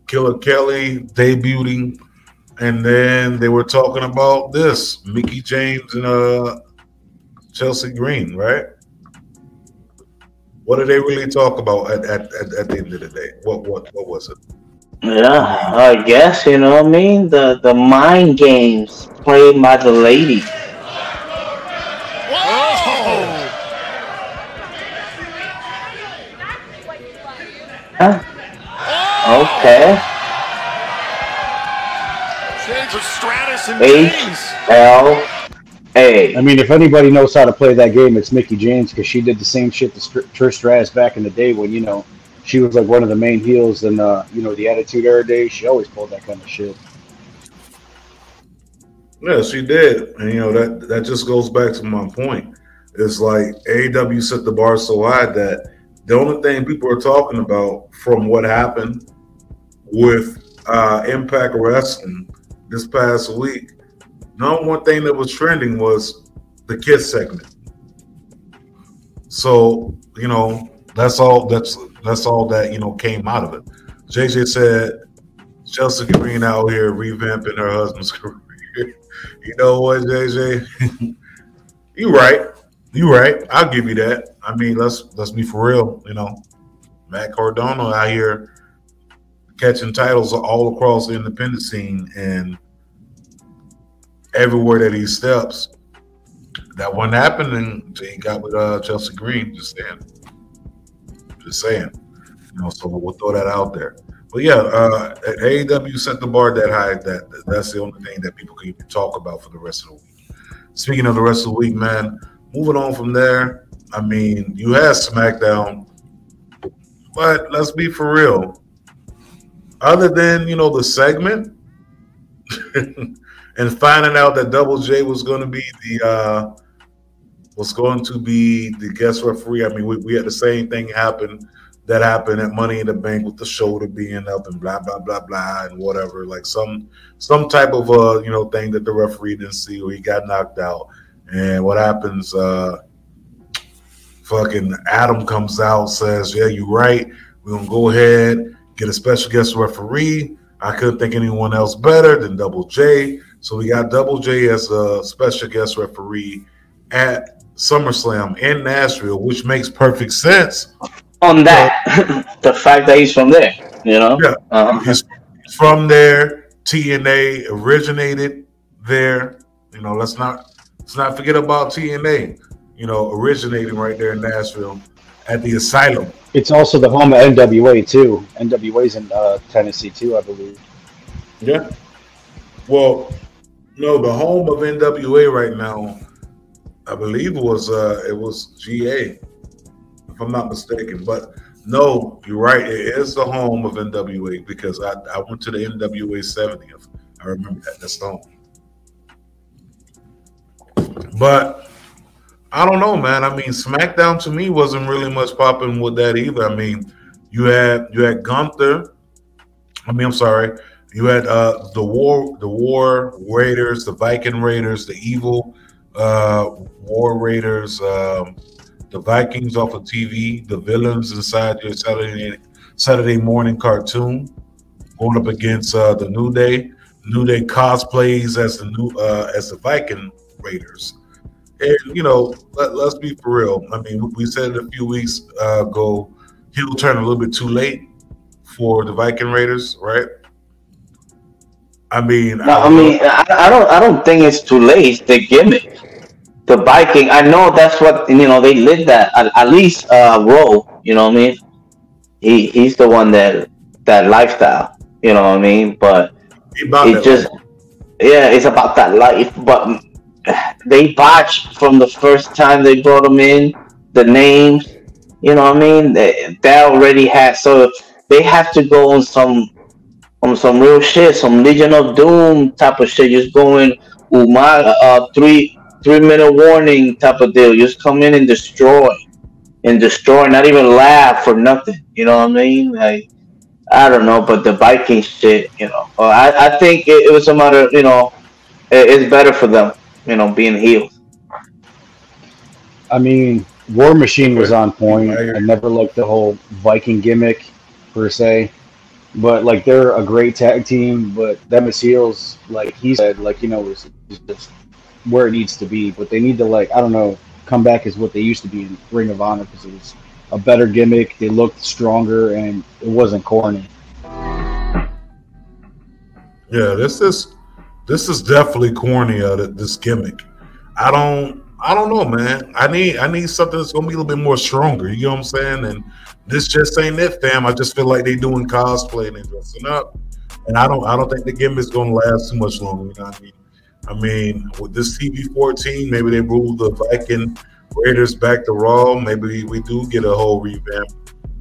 Killer Kelly debuting, and then they were talking about this Mickie James and uh Chelsea Green, right? What did they really talk about at, at, at, at the end of the day? What what what was it? Yeah, I guess you know what I mean. The the mind games played by the lady. Huh? Okay. H L A. I mean, if anybody knows how to play that game, it's Mickie James because she did the same shit to Trish Stratus back in the day when you know she was like one of the main heels in uh, you know the Attitude Era days. She always pulled that kind of shit. Yeah, she did, and you know that that just goes back to my point. It's like AEW set the bar so high that the only thing people are talking about from what happened with uh, Impact Wrestling this past week, number one thing that was trending was the kiss segment. So you know that's all that's that's all that you know came out of it. JJ said Chelsea Green out here revamping her husband's career. you know what, JJ? you right. You right. I'll give you that. I mean, let's let's be for real. You know, Matt Cardona out here catching titles all across the independent scene and everywhere that he steps. That wasn't happening until he got with uh, Chelsea Green. Just saying. Just saying. You know, so we'll throw that out there. But yeah, uh, AEW set the bar that high. That that's the only thing that people can even talk about for the rest of the week. Speaking of the rest of the week, man, moving on from there, I mean, you had SmackDown, but let's be for real. Other than you know the segment and finding out that Double J was going to be the uh, was going to be the guest referee. I mean, we, we had the same thing happen that happened at Money in the Bank with the shoulder being up and blah blah blah blah and whatever. Like some some type of uh you know thing that the referee didn't see or he got knocked out. And what happens? Uh, fucking Adam comes out, says, "Yeah, you're right. We're gonna go ahead get a special guest referee. I couldn't think anyone else better than Double J. So we got Double J as a special guest referee at SummerSlam in Nashville, which makes perfect sense. On that, the fact that he's from there, you know, Yeah, uh, he's from there. TNA originated there. You know, let's not let's not forget about TNA. You know, originating right there in Nashville at the Asylum. It's also the home of NWA too. NWA's in uh, Tennessee too, I believe. Yeah. Well, no, the home of NWA right now, I believe it was uh it was GA, if I'm not mistaken. But no, you're right. It is the home of NWA because I, I went to the NWA 70th. I remember that. That's the home. But I don't know, man. I mean, SmackDown to me wasn't really much popping with that either. I mean, you had you had Gunther. I mean, I'm sorry. You had uh, the war, the War Raiders, the Viking Raiders, the Evil uh, War Raiders, um, the Vikings off of TV, the villains inside your Saturday Saturday morning cartoon, going up against uh, the New Day. New Day cosplays as the new uh, as the Viking Raiders. And you know, let, us be for real. I mean, we said it a few weeks uh, ago. He'll turn a little bit too late for the Viking Raiders, right? I mean, no, I mean, I, I don't, I don't think it's too late. It's the gimmick, the Viking. I know that's what you know. They live that at, at least. Uh, Rowe, you know what I mean? He, he's the one that that lifestyle. You know what I mean? But it just, yeah, it's about that life. But they botched from the first time they brought them in. The names, you know what I mean? They, they already had so they have to go on some on some real shit, some Legion of Doom type of shit. Just going Umar uh three three minute warning type of deal. Just come in and destroy. And destroy, not even laugh for nothing. You know what I mean? Like I don't know, but the Viking shit, you know. I, I think it, it was a matter, you know, it, it's better for them, you know, being healed. I mean, War Machine was on point. I never liked the whole Viking gimmick per se, but like they're a great tag team. But them as heels, like he said, like you know, is, is just where it needs to be. But they need to like I don't know, come back as what they used to be in Ring of Honor because it was a better gimmick. They looked stronger and it wasn't corny. Yeah, this is this is definitely corny. Uh, this gimmick. I don't I don't know, man. I need I need something that's gonna be a little bit more stronger. You know what I'm saying? And this just ain't it, fam. I just feel like they doing cosplay and dressing up, and I don't I don't think the gimmick's gonna last too much longer. You know what I mean? I mean, with this TV 14, maybe they move the Viking Raiders back to Raw. Maybe we do get a whole revamp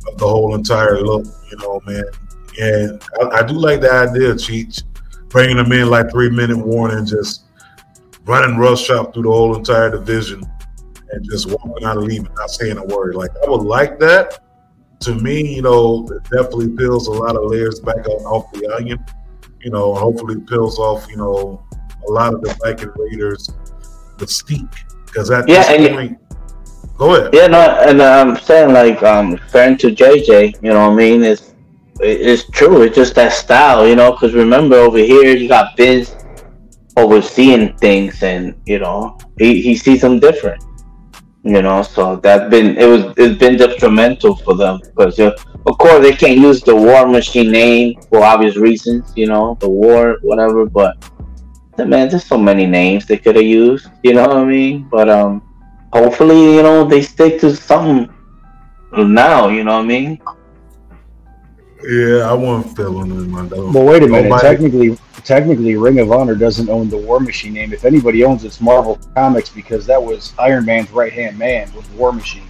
of the whole entire look. You know, man. And I, I do like the idea, Cheech, bringing them in like three minute warning, just running rush up through the whole entire division and just walking out and leaving, not saying a word. Like I would like that. To me, you know, it definitely peels a lot of layers back off the onion. You know, hopefully peels off, you know, a lot of the Viking Raiders mystique. Because at Yeah, this point, go ahead. Yeah, no, and I'm saying like um, referring to JJ, you know what I mean? It's it's true. It's just that style, you know. Because remember, over here you got Vince overseeing things, and you know he, he sees them different. You know, so that's been it was it's been detrimental for them because uh, of course they can't use the War Machine name for obvious reasons. You know, the war, whatever. But man, there's so many names they could have used. You know what I mean? But um, hopefully, you know, they stick to something now, you know what I mean? Yeah, I wasn't feeling it, man. Well, wait a minute. Nobody- Technically, technically, Ring of Honor doesn't own the War Machine name. If anybody owns, it's Marvel Comics because that was Iron Man's right hand man was War Machine.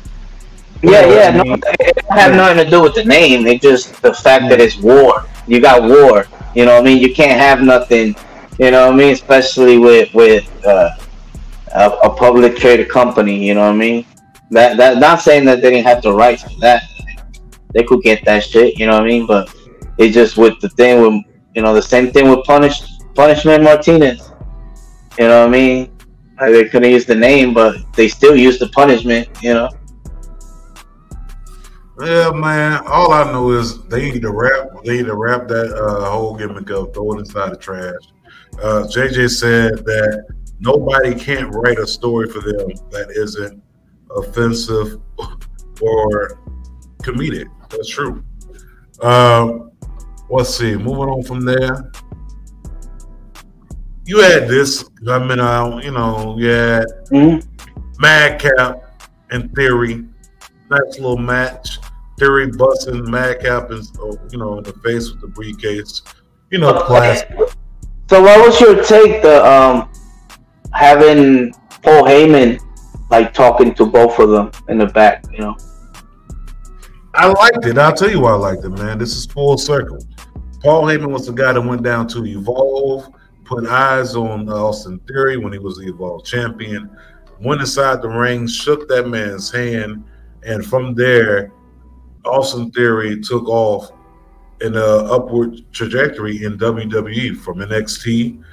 Yeah, yeah, no, it don't have nothing to do with the name. It's just the fact that it's war. You got war. You know what I mean? You can't have nothing. You know what I mean? Especially with with uh, a, a public traded company. You know what I mean? That that not saying that they didn't have the rights for that. They could get that shit. You know what I mean? But it's just with the thing with you know the same thing with punish punishment Martinez. You know what I mean? Like, they couldn't use the name, but they still use the punishment. You know. Yeah, man. All I know is they need to wrap. They need to wrap that uh, whole gimmick up, throw it inside the trash. Uh, JJ said that nobody can't write a story for them that isn't offensive or comedic. That's true. Um, let's see. Moving on from there. You had this I mean, I you know, had Mhm. Madcap and Theory. Nice little match. Theory busting Madcap in, you know, in the face with the briefcase. You know, class. So, what was your take? The um, having Paul Heyman like talking to both of them in the back. You know. I liked it. I'll tell you why I liked it, man. This is full circle. Paul Heyman was the guy that went down to Evolve, put eyes on Austin Theory when he was the Evolve champion, went inside the ring, shook that man's hand, and from there, Austin Theory took off in a upward trajectory in WWE from NXT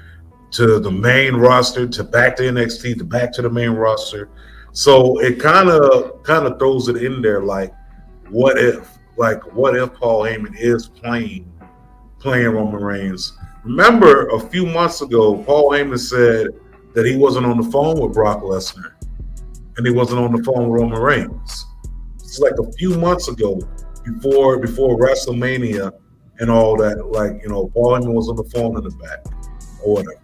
to the main roster to back to NXT to back to the main roster. So it kind of kind of throws it in there like what if like what if Paul Heyman is playing playing Roman Reigns? Remember a few months ago, Paul Heyman said that he wasn't on the phone with Brock Lesnar and he wasn't on the phone with Roman Reigns. It's like a few months ago before before WrestleMania and all that. Like you know, Paul Heyman was on the phone in the back or whatever.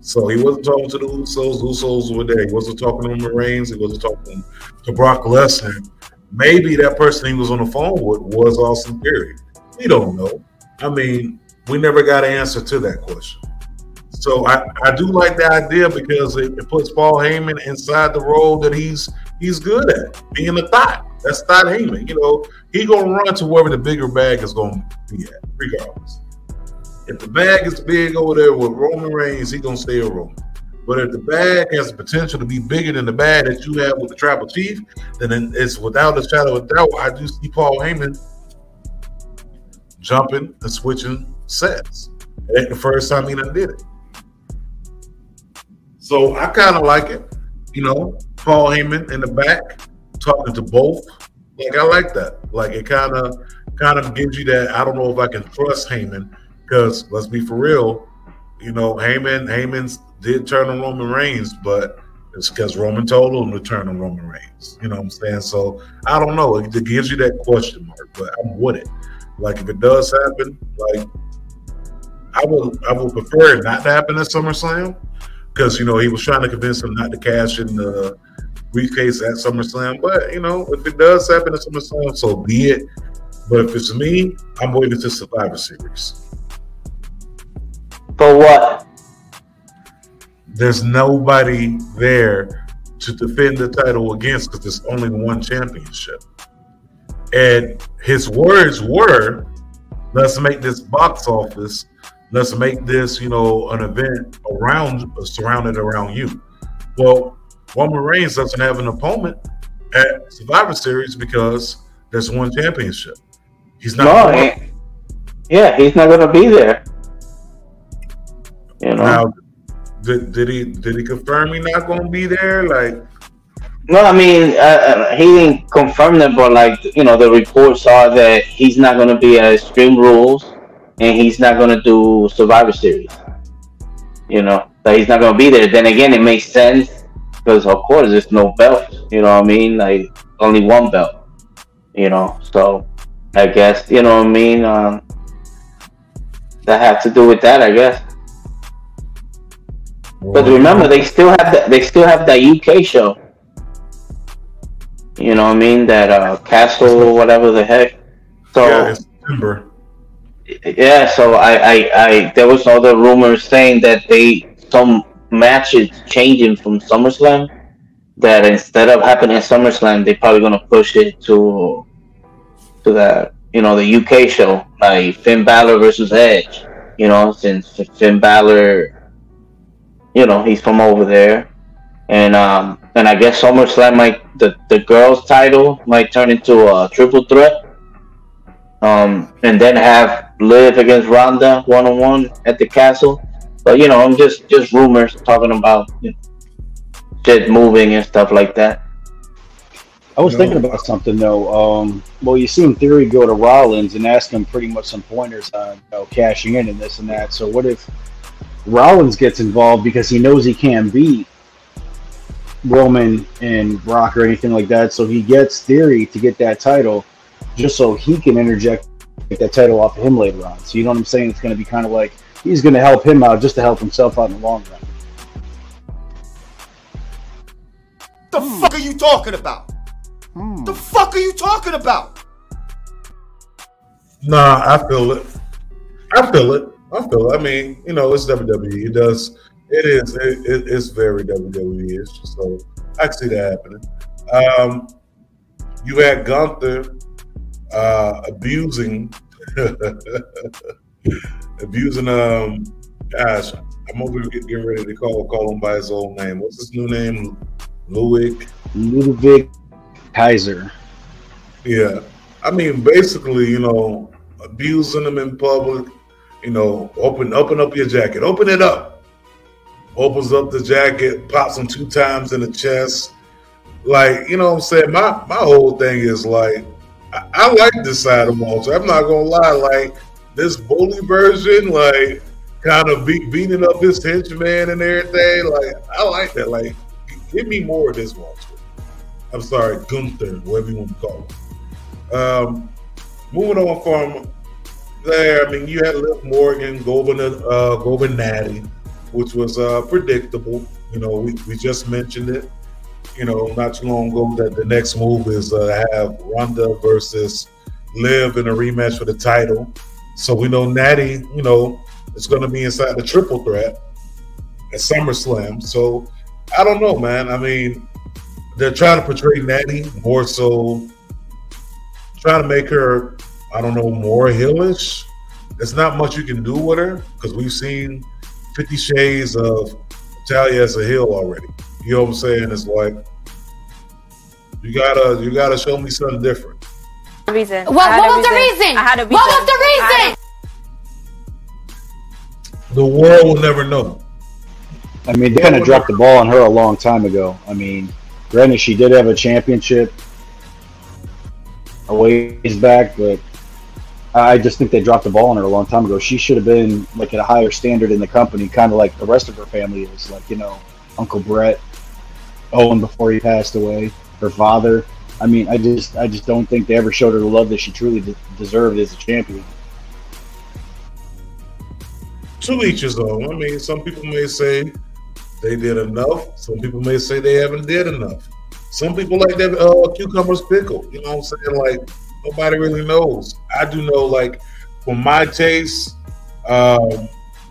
So he wasn't talking to the Usos. The Usos were there. He wasn't talking to Roman Reigns. He wasn't talking to Brock Lesnar. Maybe that person he was on the phone with was Austin Theory. We don't know. I mean, we never got an answer to that question. So I, I do like the idea because it, it puts Paul Heyman inside the role that he's he's good at, being a thought. That's thought Heyman. You know, he gonna run to wherever the bigger bag is gonna be at, regardless. If the bag is big over there with Roman Reigns, he gonna stay a Roman. But if the bag has the potential to be bigger than the bag that you have with the Tribal Chief, then it's without a shadow of doubt. I do see Paul Heyman jumping and switching sets. It ain't the first time he done did it. So I kind of like it. You know, Paul Heyman in the back talking to both. Like I like that. Like it kind of kind of gives you that. I don't know if I can trust Heyman because let's be for real. You know, Heyman Heyman did turn on Roman Reigns, but it's because Roman told him to turn on Roman Reigns. You know what I'm saying? So I don't know. It, it gives you that question mark, but I'm with it. Like if it does happen, like I would I would prefer it not to happen at SummerSlam because you know he was trying to convince him not to cash in the briefcase at SummerSlam. But you know if it does happen at SummerSlam, so be it. But if it's me, I'm waiting to Survivor Series. For what? There's nobody there to defend the title against because there's only one championship. And his words were, let's make this box office, let's make this, you know, an event around surrounded around you. Well, Roman Reigns doesn't have an opponent at Survivor Series because there's one championship. He's not No, he- yeah, he's not gonna be there. You know. now. Did, did he did he confirm he's not going to be there? Like No, I mean, uh, uh, he didn't confirm that, but like you know, the reports are that he's not going to be at Extreme Rules, and he's not going to do Survivor Series. You know, that he's not going to be there. Then again, it makes sense because of course there's no belt. You know what I mean? Like only one belt. You know, so I guess you know what I mean. Um, that had to do with that, I guess. But remember, they still have the, they still have that UK show. You know what I mean? That uh, Castle or whatever the heck. So yeah, in September. so I, I, I there was other rumors saying that they some matches changing from SummerSlam. That instead of happening at SummerSlam, they're probably gonna push it to to that you know the UK show like Finn Balor versus Edge. You know, since Finn Balor, you know, he's from over there, and um, and I guess SummerSlam might the the girls' title might turn into a triple threat. Um, and then have Liv against Ronda one on one at the castle. But you know, I'm just just rumors talking about. You know, shit moving and stuff like that. I was thinking about something though. Um, well, you seen Theory go to Rollins and ask him pretty much some pointers on you know, cashing in and this and that. So what if Rollins gets involved because he knows he can't beat Roman and Brock or anything like that. So he gets Theory to get that title just so he can interject get that title off of him later on. So you know what I'm saying? It's going to be kind of like he's going to help him out just to help himself out in the long run. The fuck are you talking about? The fuck are you talking about? Nah, I feel it. I feel it. I feel it. I mean, you know, it's WWE. It does. It is. It, it, it's very WWE. It's just so I see that happening. Um, you had Gunther uh, abusing, abusing. Um, gosh, I'm over here getting ready to call call him by his old name. What's his new name? Ludwig. Ludwig Kaiser. Yeah, I mean, basically, you know, abusing them in public. You know, open open up your jacket, open it up. Opens up the jacket, pops him two times in the chest. Like, you know what I'm saying? My my whole thing is like, I, like this side of Walter. I'm not gonna lie, like this bully version, like kind of be, beating up his henchman and everything. Like, I like that. Like, give me more of this Walter. I'm sorry, Gunther, whatever you want to call him. Um, moving on from there, I mean, you had Liv Morgan go over, uh, Natty, which was uh, predictable. You know, we, we just mentioned it, you know, not too long ago that the next move is uh, have Ronda versus Liv in a rematch for the title. So we know Natty, you know, is going to be inside the triple threat at SummerSlam. So I don't know, man. I mean, they're trying to portray Natty more so, trying to make her, I don't know, more heelish. There's not much you can do with her because we've seen Fifty Shades of Talia as a heel already. You know what I'm saying? It's like you gotta you gotta show me something different. Reason. What, what a was the reason? I had a reason. What was the I had reason? The world will never know. I mean, they kind of dropped the ball on her a long time ago. I mean, granted, she did have a championship a ways back, but I just think they dropped the ball on her a long time ago. She should have been like at a higher standard in the company, kind of like the rest of her family is. Like you know, Uncle Brett, Owen before he passed away, her father. I mean, I just, I just don't think they ever showed her the love that she truly de- deserved as a champion. To each his own. I mean, some people may say they did enough. Some people may say they haven't did enough. Some people like that uh, cucumbers pickle. You know what I'm saying? Like nobody really knows. I do know. Like for my taste, um,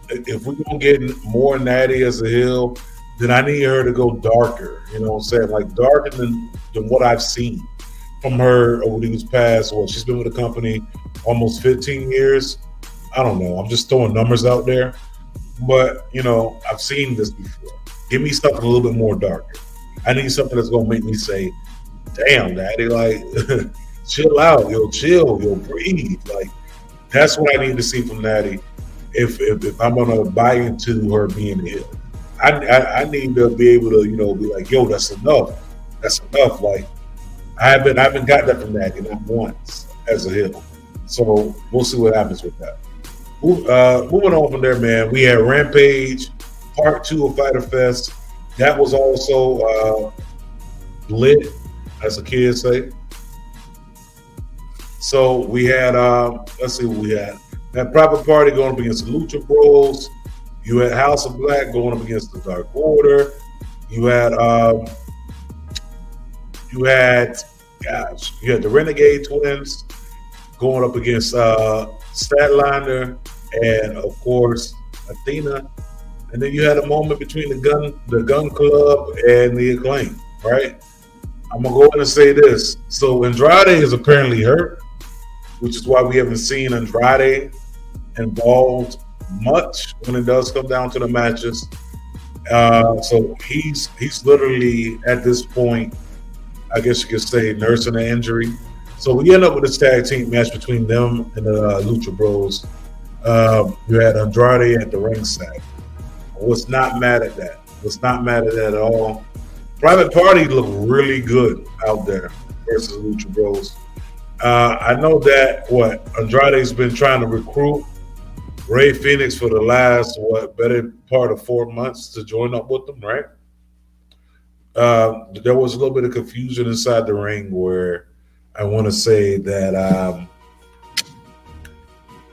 if we're gonna get more natty as a heel, then I need her to go darker. You know what I'm saying? Like darker than than what I've seen from her over these past. Well, she's been with the company almost 15 years. I don't know. I'm just throwing numbers out there. But, you know, I've seen this before. Give me something a little bit more darker. I need something that's going to make me say, damn, daddy, like, chill out, yo, chill, yo, breathe. Like, that's what I need to see from Natty if, if, if I'm going to buy into her being ill. I, I, I need to be able to, you know, be like, yo, that's enough. That's enough. Like, I haven't, I haven't got that from Natty not once as a heel. So we'll see what happens with that. Uh, moving on from there, man, we had Rampage Part Two of Fyter Fest. That was also uh, lit, as the kids say. So we had, uh, let's see what we had. That Private Party going up against Lucha Bros. You had House of Black going up against the Dark Order. You had, um, you had, gosh, you had the Renegade Twins going up against uh, Statlander and of course Athena. And then you had a moment between the gun, the Gunn Club and the acclaim, right? I'm gonna go in and say this. So Andrade is apparently hurt, which is why we haven't seen Andrade involved much when it does come down to the matches. Uh, so he's he's literally at this point, I guess you could say, nursing an injury. So we end up with this tag team match between them and the uh, Lucha Bros. Um, you had Andrade at the ringside. I was not mad at that. Was not mad at that at all. Private Party looked really good out there versus Lucha Bros. Uh, I know that what Andrade's been trying to recruit Rey Fenix for the last what better part of four months to join up with them, right? Uh, there was a little bit of confusion inside the ring where I want to say that um,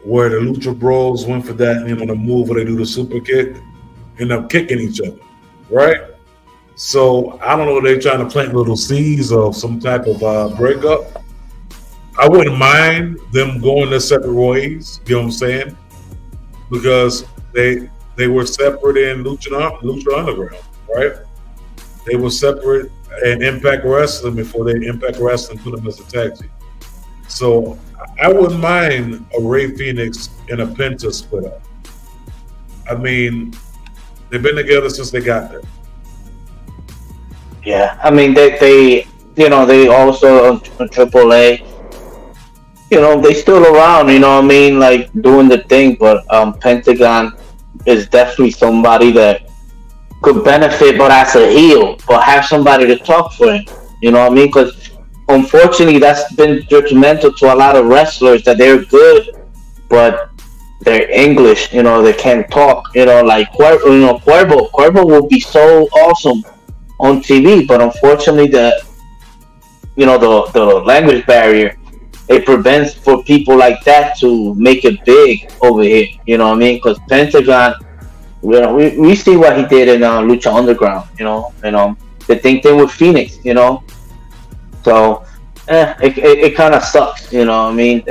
where the Lucha Bros went for that, you know, the move where they do the super kick, end up kicking each other, right? So I don't know. They're trying to plant little seeds of some type of uh, breakup. I wouldn't mind them going their separate ways. You know what I'm saying? Because they they were separate in Lucha, Lucha Underground, right? They were separate in Impact Wrestling before they Impact Wrestling put them as a tag team. So I wouldn't mind a Rey Fenix and a Penta split up. I mean, they've been together since they got there. Yeah, I mean they they you know they also on, AAA. You know they still around. You know what I mean, like doing the thing. But um, Pentagon is definitely somebody that could benefit, but as a heel, but have somebody to talk for him. You know what I mean? Because unfortunately, that's been detrimental to a lot of wrestlers that they're good, but they're English. You know, they can't talk. You know, like. You know, Cuervo. Cuervo will be so awesome on TV, but unfortunately, the you know the the language barrier it prevents for people like that to make it big over here. You know what I mean? Because Pentagon, you know, we, we see what he did in uh, Lucha Underground. You know, and um, the thing thing with Fenix. You know, so eh, it it, it kind of sucks. You know what I mean?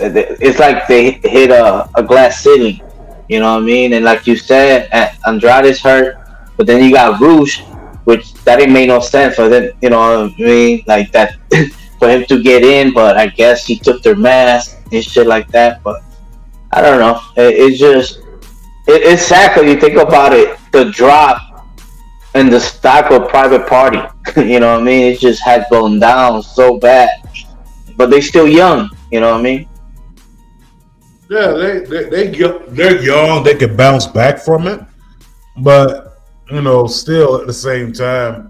It's like they hit a, a glass ceiling. You know what I mean? And like you said, Andrade's hurt, but then you got Rush which that didn't make no sense for them. You know what I mean? Like that for him to get in, but I guess he took their mask and shit like that. But I don't know. It, it's just it, it's sad when you think about it. The drop and the stock of private party. you know what I mean? It just had gone down so bad. But they still young. You know what I mean? Yeah, they they, they they're young. They can bounce back from it, but you know, still at the same time,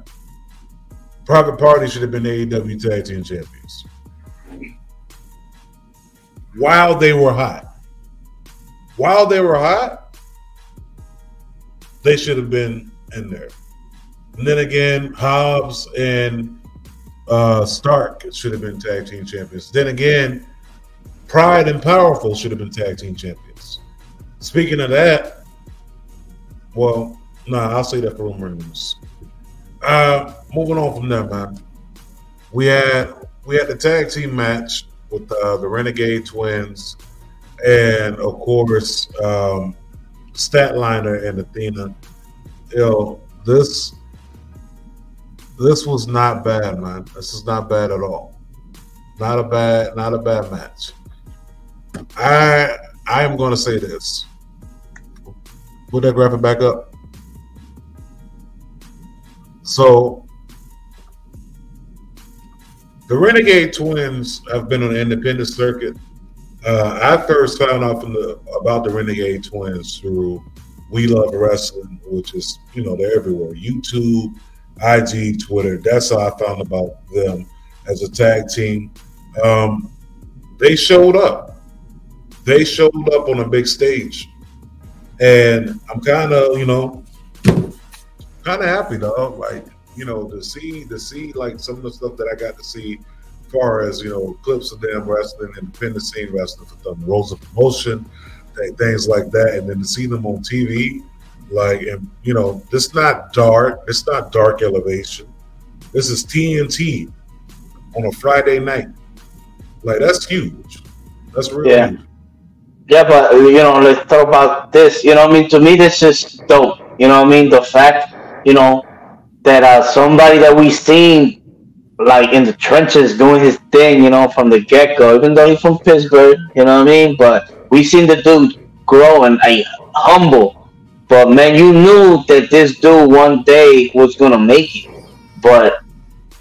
Private Party should have been AEW Tag Team Champions. While they were hot. While they were hot, they should have been in there. And then again, Hobbs and uh, Starks should have been tag team champions. Then again, Proud and Powerful should have been tag team champions. Speaking of that, well, Nah, I'll say that for rumor news. Uh, moving on from there, man. We had we had the tag team match with uh, the Renegade Twins, and of course, um, Statlander and Athena. You know this this was not bad, man. This is not bad at all. Not a bad, not a bad match. I I am going to say this. Put that graphic back up. So the Renegade Twins have been on the independent circuit. Uh, I first found out the about the Renegade Twins through We Love Wrestling, which is you know they're everywhere. YouTube, IG, Twitter. That's how I found about them as a tag team. Um, they showed up. They showed up on a big stage, and I'm kind of you know kind of happy though. Like you know, to see to see like some of the stuff that I got to see, as far as you know, clips of them wrestling, independent scene wrestling for Thunder of promotion, things like that, and then to see them on TV, like and you know, this not dark. It's not dark elevation. This is TNT on a Friday night. Like that's huge. That's really yeah. huge. Yeah, but you know, let's talk about this. You know, I mean, to me, this is dope. You know, I mean, the fact you know, that uh, somebody that we seen like in the trenches doing his thing, you know, from the get go, even though he's from Pittsburgh, you know what I mean? But we seen the dude grow and humble. But man, you knew that this dude one day was gonna make it. But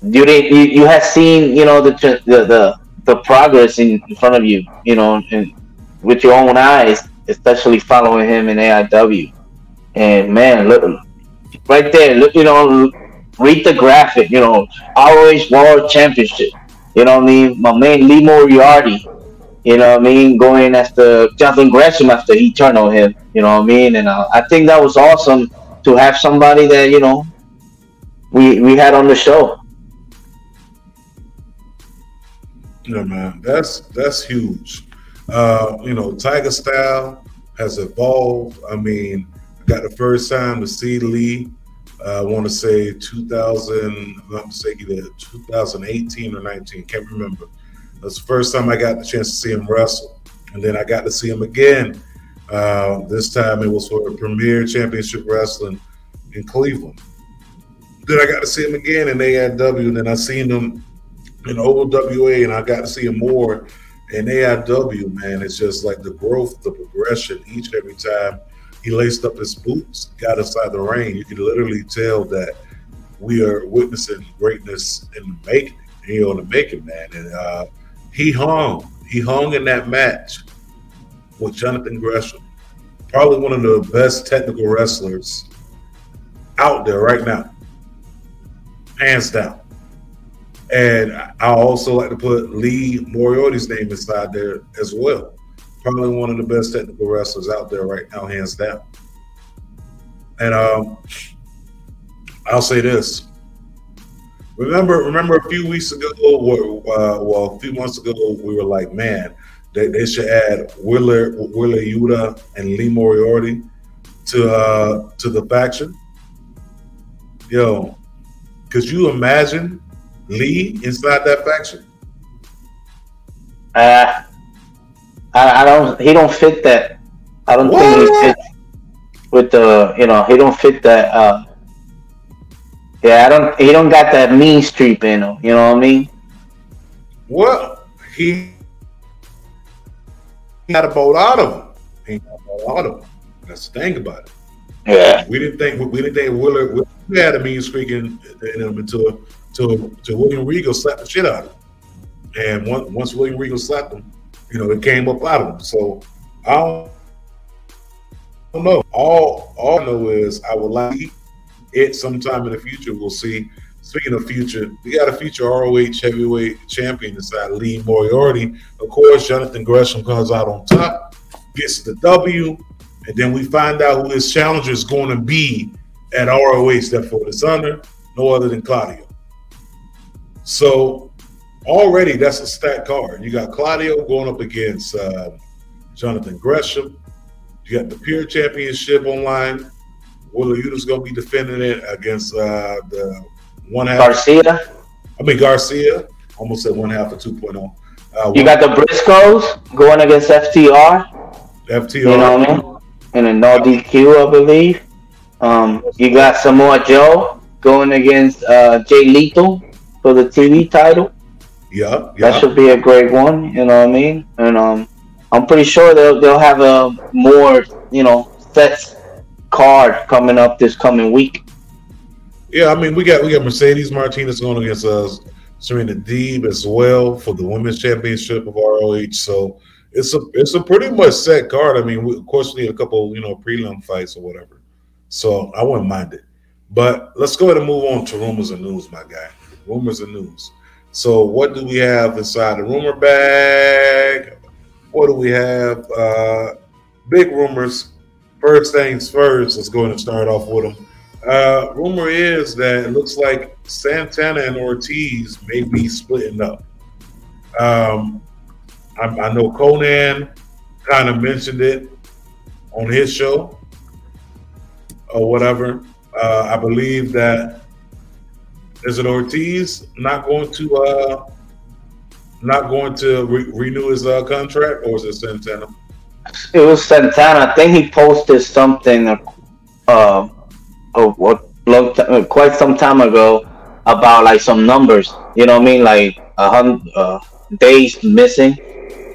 you didn't. You, you had seen, you know, the the the, the progress in, in front of you, you know, and with your own eyes, especially following him in AIW. And man, look, right there. You know, read the graphic. You know, ROH World Championship. You know what I mean? My man Lee Moriarty. You know what I mean? Going after Jonathan Gresham after he turned on him. You know what I mean? And uh, I think that was awesome to have somebody that you know we we had on the show. Yeah, man, that's that's huge. Uh, you know, Taiga style has evolved. I mean, I got the first time to see Lee. I want to say 2000, I'm mistaken, 2018 or 19, can't remember. That's the first time I got the chance to see him wrestle. And then I got to see him again. Uh, this time it was for the Premier Championship Wrestling in Cleveland. Then I got to see him again in AIW, and then I seen him in OWA, and I got to see him more in AIW. Man, it's just like the growth, the progression each and every time he laced up his boots, got inside the ring. You can literally tell that we are witnessing greatness in the making. You know, in the making, man. And uh, he hung. He hung in that match with Jonathan Gresham. Probably one of the best technical wrestlers out there right now. Hands down. And I also like to put Lee Moriarty's name inside there as well. Probably one of the best technical wrestlers out there right now, hands down. And um, I'll say this: remember, remember a few weeks ago, or, uh, well, a few months ago, we were like, man, they, they should add Wheeler, Wheeler Yuta and Lee Moriarty to uh, to the faction. Yo, could you imagine Lee inside that faction? Uh, I, I don't. He don't fit that. I don't What? think he fits with the. You know, he don't fit that. Uh, yeah, I don't. He don't got that mean streak in him. You know what I mean? Well, he he got a boat out of him. He got a boat out of him. That's the thing about it. Yeah. We didn't think we didn't think Willard, we had a mean streak in, in him until until, William Regal slapped the shit out of him. And once once William Regal slapped him, you know, it came up out of him. So I don't, I don't know. All all I know is I would like it sometime in the future. We'll see. Speaking of future, we got a future ROH heavyweight champion inside Lee Moriarty. Of course, Jonathan Gresham comes out on top, gets the W, and then we find out who his challenger is going to be at ROH. Therefore, under no other than Claudio. So already that's a stacked card. You got Claudio going up against uh, Jonathan Gresham. You got the Pure Championship online. Wheeler Yuta's going to be defending it against uh, the one half. Garcia. I mean Garcia. Almost said one half of 2.0. Uh, You got the Briscoes going against FTR. FTR. You know what I mean? And a no DQ, I believe. Um, you got Samoa Joe going against uh, Jay Lethal for the TV title. Yeah, yeah. That should be a great one. You know what I mean? And um, I'm pretty sure they'll they'll have a more you know set card coming up this coming week. Yeah, I mean we got we got Mercedes Martinez going against us, Serena Deeb as well for the women's championship of ROH. So it's a it's a pretty much set card. I mean, we, of course we need a couple you know prelim fights or whatever. So I wouldn't mind it. But let's go ahead and move on to rumors and news, my guy. Rumors and news. So what do we have inside the rumor bag? What do we have? Uh, big rumors. First things first. Let's go and start off with them. Uh, rumor is that it looks like Santana and Ortiz may be splitting up. Um, I, I know Conan kind of mentioned it on his show or whatever. Uh, I believe that is it Ortiz not going to uh, not going to re- renew his uh, contract, or is it Santana? It was Santana. I think he posted something uh, uh, uh, quite some time ago about like some numbers. You know what I mean? Like a hundred uh, days missing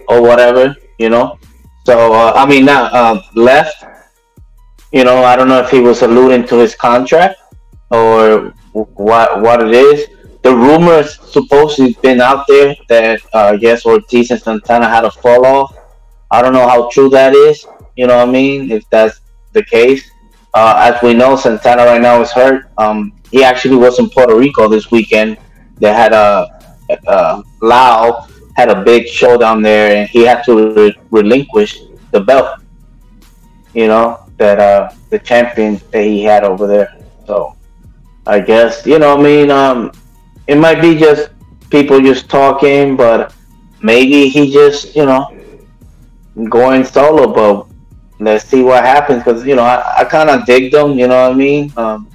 or whatever. You know. So uh, I mean, not uh, left. You know, I don't know if he was alluding to his contract or what what it is. The rumors supposedly been out there that uh, yes, Ortiz and Santana had a fall off. I don't know how true that is. You know what I mean? If that's the case, Uh, as we know, Santana right now is hurt. Um, he actually was in Puerto Rico this weekend. They had a, a Lau had a big showdown there, and he had to re- relinquish the belt. You know that uh, the champion that he had over there. So I guess you know. I mean, um, it might be just people just talking, but maybe he just you know going solo. But let's see what happens because you know I, I kind of dig them. You know what I mean? Um,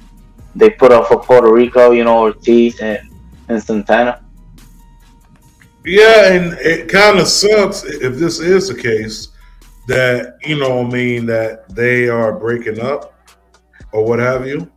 they put up for Puerto Rico. You know Ortiz and and Santana. Yeah, and it kind of sucks if this is the case that you know, I mean, that they are breaking up or what have you.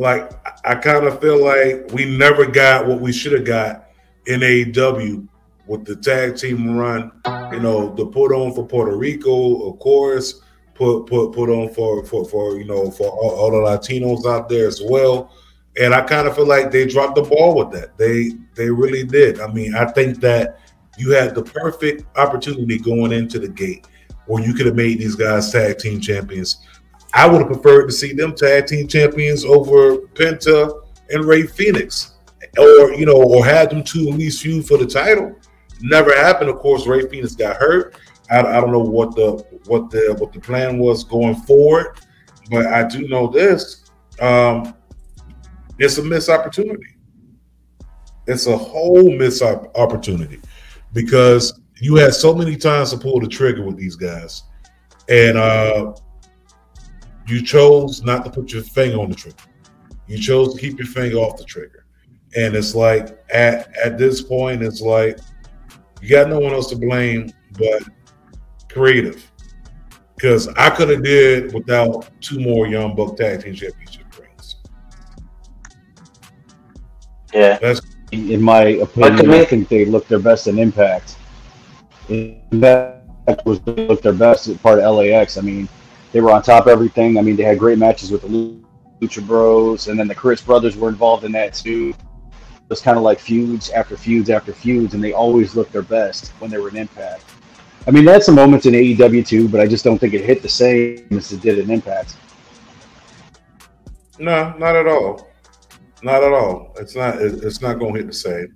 Like, I kind of feel like we never got what we should have got in AEW with the tag team run. You know, the put on for Puerto Rico, of course, put put put on for for for you know for all, all the Latinos out there as well. And I kind of feel like they dropped the ball with that. They they really did. I mean, I think that you had the perfect opportunity going into the gate where you could have made these guys tag team champions. I would have preferred to see them tag team champions over Penta and Rey Fenix, or you know, or had them two at least feud for the title. Never happened. Of course, Rey Fenix got hurt. I, I don't know what the what the what the plan was going forward, but I do know this. Um, it's a missed opportunity. It's a whole missed opportunity because you had so many times to pull the trigger with these guys, and uh, you chose not to put your finger on the trigger. You chose to keep your finger off the trigger, and it's like at at this point, it's like you got no one else to blame but creative. Because I could have did without two more Young Buck Tag Team Championship rings. Yeah. That's in my opinion, I think they looked their best in Impact. Impact was looked their best at part of LAX. I mean, they were on top of everything. I mean, they had great matches with the Lucha Bros, and then the Chris brothers were involved in that too. It was kind of like feuds after feuds after feuds, and they always looked their best when they were in Impact. I mean, that's some moments in AEW too, but I just don't think it hit the same as it did in Impact. No, not at all. Not at all. It's not. It's not going to hit the same.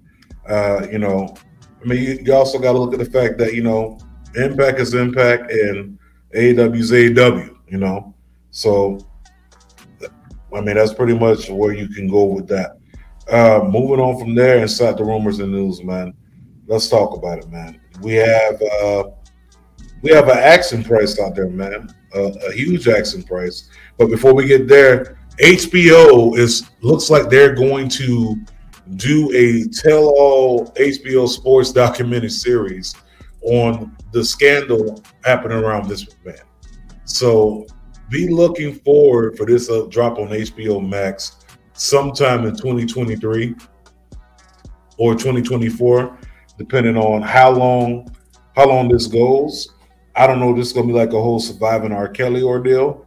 Uh, you know, I mean, you, you also got to look at the fact that you know, Impact is Impact and AEW is AEW. You know, so I mean, that's pretty much where you can go with that. Uh, moving on from there, inside the rumors and news, man. Let's talk about it, man. We have uh, we have an action price out there, man. Uh, a huge action price. But before we get there, HBO is looks like they're going to do a tell-all HBO sports documentary series on the scandal happening around this man. So be looking forward for this uh, drop on HBO Max sometime in 2023 or 2024, depending on how long how long this goes. I don't know. This is gonna be like a whole surviving R. Kelly ordeal.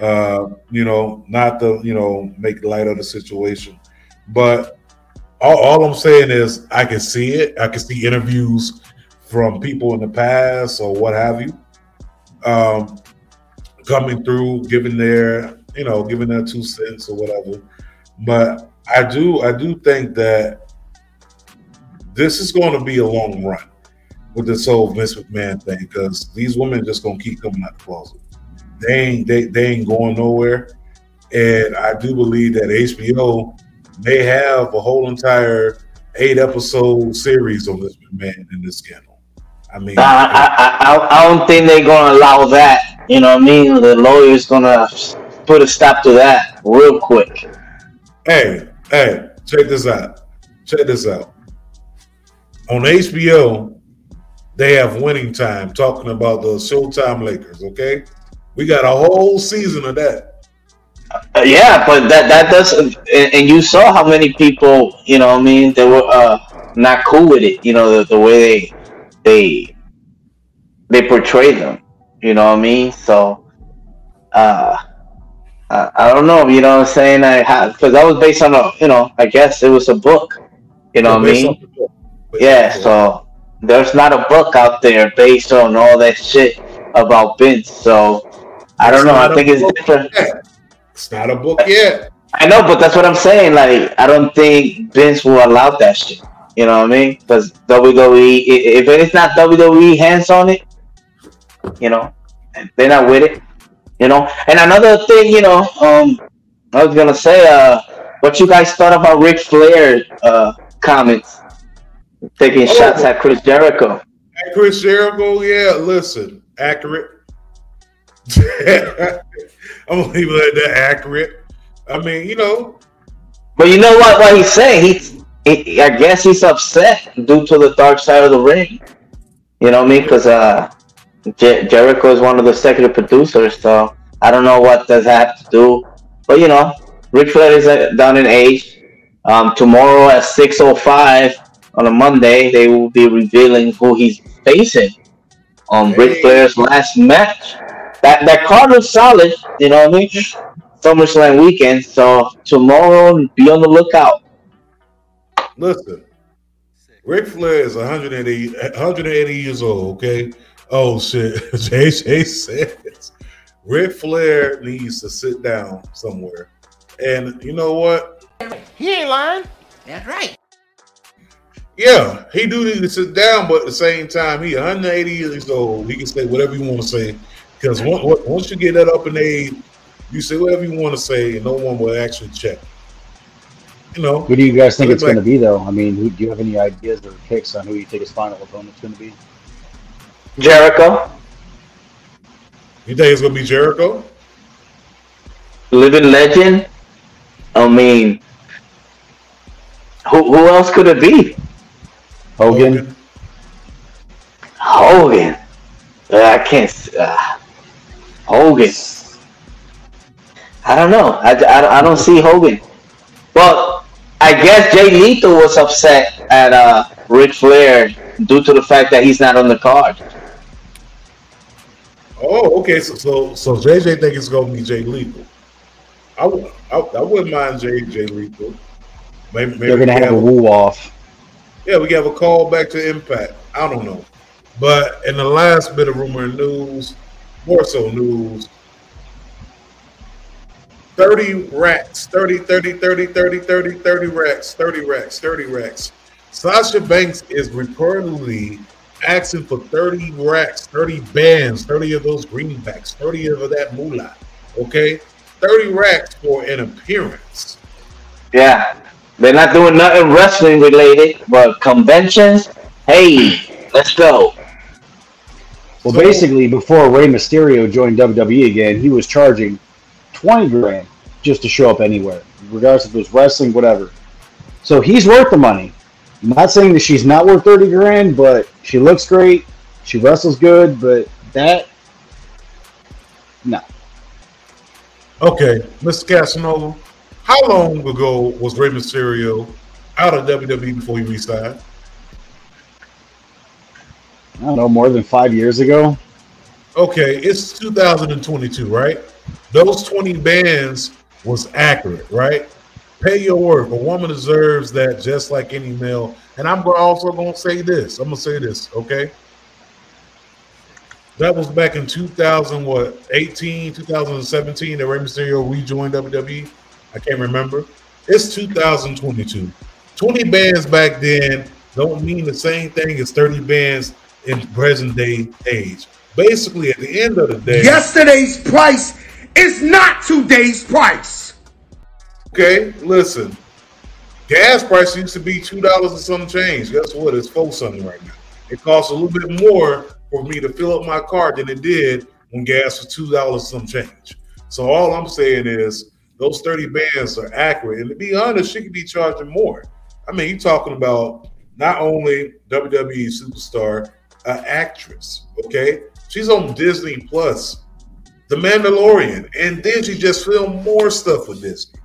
Uh, you know, not to you know make light of the situation, but all, all, I'm saying is I can see it. I can see interviews from people in the past or what have you, um, coming through, giving their you know giving their two cents or whatever. But I do I do think that this is going to be a long run with this whole Vince McMahon thing because these women just gonna keep coming out the closet. They ain't they, they ain't going nowhere. And I do believe that HBO may have a whole entire eight episode series on this man in this scandal. I mean, I, I, I, I don't think they're gonna allow that. You know what I mean? The lawyer's gonna put a stop to that real quick. Hey, hey, check this out. Check this out. On HBO, they have winning time talking about the Showtime Lakers. Okay, we got a whole season of that. Uh, yeah, but that that does, and, and, you saw how many people, you know, I mean, they were uh, not cool with it. You know, the, the way they they they portray them. You know what I mean? So, uh, I, I don't know. You know what I'm saying? I had because that was based on a, you know, I guess it was a book. You know what I mean? Yeah. So there's not a book out there based on all that shit about Vince. So I don't It's know. I think it's different. yet. It's not a book yet. I know, but that's what I'm saying. Like, I don't think Vince will allow that shit. You know what I mean? Because WWE, if it's not WWE hands on it, you know, they're not with it. You know. And another thing, you know, um, I was gonna say, uh, what you guys thought about Ric Flair uh comments, taking Oh. shots at Chris Jericho. Hey, Chris Jericho, yeah, listen, accurate. I'm gonna leave it at that accurate. I mean, you know, But you know what? What he's saying, he's, he, I guess he's upset due to the dark side of the ring. You know what I mean? Because uh, Jer- Jericho is one of the executive producers, so I don't know what does that have to do. But you know, Ric Flair is uh, down in age. Um, tomorrow at six oh five on a Monday, they will be revealing who he's facing on Ric Hey. Flair's last match. That that card was solid. You know what I mean? SummerSlam weekend. So tomorrow, be on the lookout. Listen. Ric Flair is 180, 180 years old, okay? Oh shit. JJ says Ric Flair needs to sit down somewhere. And you know what? He ain't lying. That's right. Yeah, he do need to sit down, but at the same time, he 180 years old. He can say whatever you want to say. Because once, once you get that up in age, you say whatever you want to say, and no one will actually check. You know, Who do you guys think Look it's going to be, though? I mean, who, do you have any ideas or picks on who you think his final opponent's going to be? Jericho, you think it's gonna be Jericho? living legend. I mean, who who else could it be? Hogan? Hogan. Uh, I can't. Uh, Hogan. I don't know. I, I, I don't see Hogan. Well, I guess Jay Lethal was upset at uh, Ric Flair due to the fact that he's not on the card. Oh, okay. So, so, so JJ think it's gonna be Jay Lethal. I wouldn't mind Jay Jay Lethal. Maybe, maybe They're going to we have a woo off. Yeah, we have a call back to Impact. I don't know. But in the last bit of rumor and news, more so news, 30 racks, 30, 30, 30, 30, 30, 30 racks, 30 racks, 30 racks. Sasha Banks is reportedly asking for 30 racks, 30 bands, 30 of those greenbacks, 30 of that moolah. Okay? 30 racks for an appearance. Yeah, they're not doing nothing wrestling related, but conventions. Hey, let's go. Well, So- basically, before Rey Mysterio joined WWE again, he was charging 20 grand just to show up anywhere, regardless if it was wrestling, whatever. So he's worth the money. I'm not saying that she's not worth 30 grand, but she looks great. She wrestles good, but that, no. Okay, Mr. Casanova, how long ago was Rey Mysterio out of WWE before he resigned? I don't know, more than five years ago. Okay, it's 2022, right? Those 20 bands was accurate, right? Pay your worth. A woman deserves that just like any male. And I'm also going to say this. I'm going to say this, okay? That was back in 2000, what, 18, 2017 that Rey Mysterio rejoined WWE. I can't remember. It's 2022. 20 bands back then don't mean the same thing as 30 bands in present day age. Basically, at the end of the day, Yesterday's price is not today's price. Okay, listen. Gas price used to be two dollars and some change. Guess what? It's four something right now. It costs a little bit more for me to fill up my car than it did when gas was two dollars or some change. So all I'm saying is those 30 bands are accurate. And to be honest, she could be charging more. I mean, you're talking about not only WWE superstar, an actress, okay? She's on Disney Plus, The Mandalorian, and then she just filmed more stuff with Disney.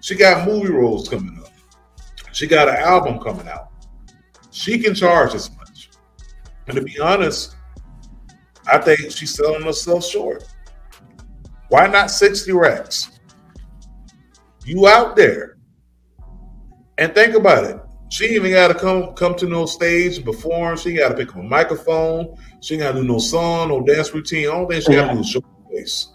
She got movie roles coming up. She got an album coming out. She can charge as much. And to be honest, I think she's selling herself short. Why not 60 racks? You out there. And think about it. She even got to come come to no stage perform. She got to pick up a microphone. She got to do no song, no dance routine. Only thing she got to do is show face.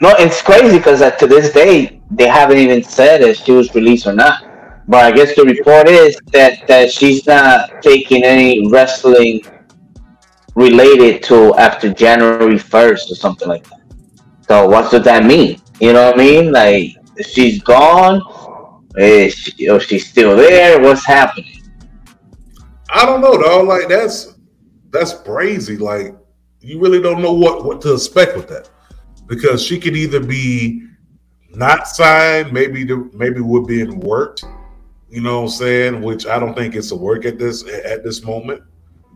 No, it's crazy because uh, to this day they haven't even said if she was released or not. But I guess the report is that that she's not taking any wrestling related to after January first or something like that. So what does that mean? You know what I mean? Like she's gone, is she, or she's still there? What's happening? I don't know, though. Like that's that's crazy. Like you really don't know what what to expect with that because she could either be not signed, maybe the, maybe we're being worked. You know what I'm saying? Which I don't think it's a work at this at this moment.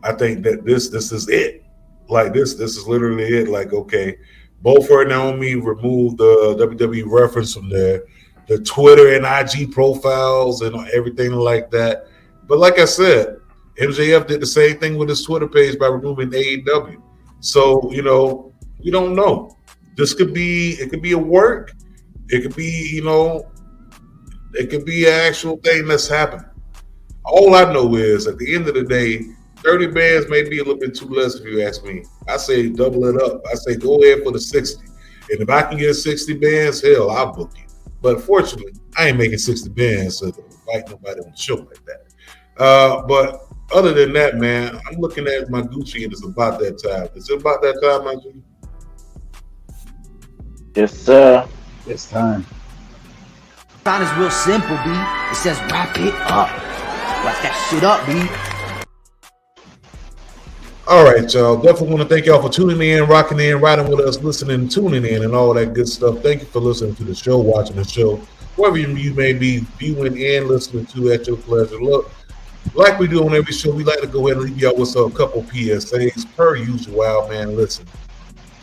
I think that this this is it. Like this this is literally it. Like okay, both her and Naomi removed the WWE reference from there, the Twitter and IG profiles and everything like that. But like I said, MJF did the same thing with his Twitter page by removing AEW. So you know we don't know. This could be it could be a work. It could be you know it could be an actual thing that's happening. All I know is at the end of the day, 30 bands may be a little bit too less if you ask me. I say double it up. I say go ahead for the 60. And if I can get 60 bands, hell, I'll book you. But fortunately, I ain't making 60 bands to invite nobody on the show like that. Uh, but other than that, man, I'm looking at my Gucci and it's about that time. Is it about that time, my G? Yes, sir. It's time. Sign is real simple, B. It says wrap it up. Wrap that shit up, B. All right, y'all. Definitely want to thank y'all for tuning in, rocking in, riding with us, listening, tuning in, and all that good stuff. Thank you for listening to the show, watching the show, wherever you, you may be viewing and listening to at your pleasure. Look, like we do on every show, we like to go ahead and leave y'all with a couple PSAs per usual. Wow, Man, listen,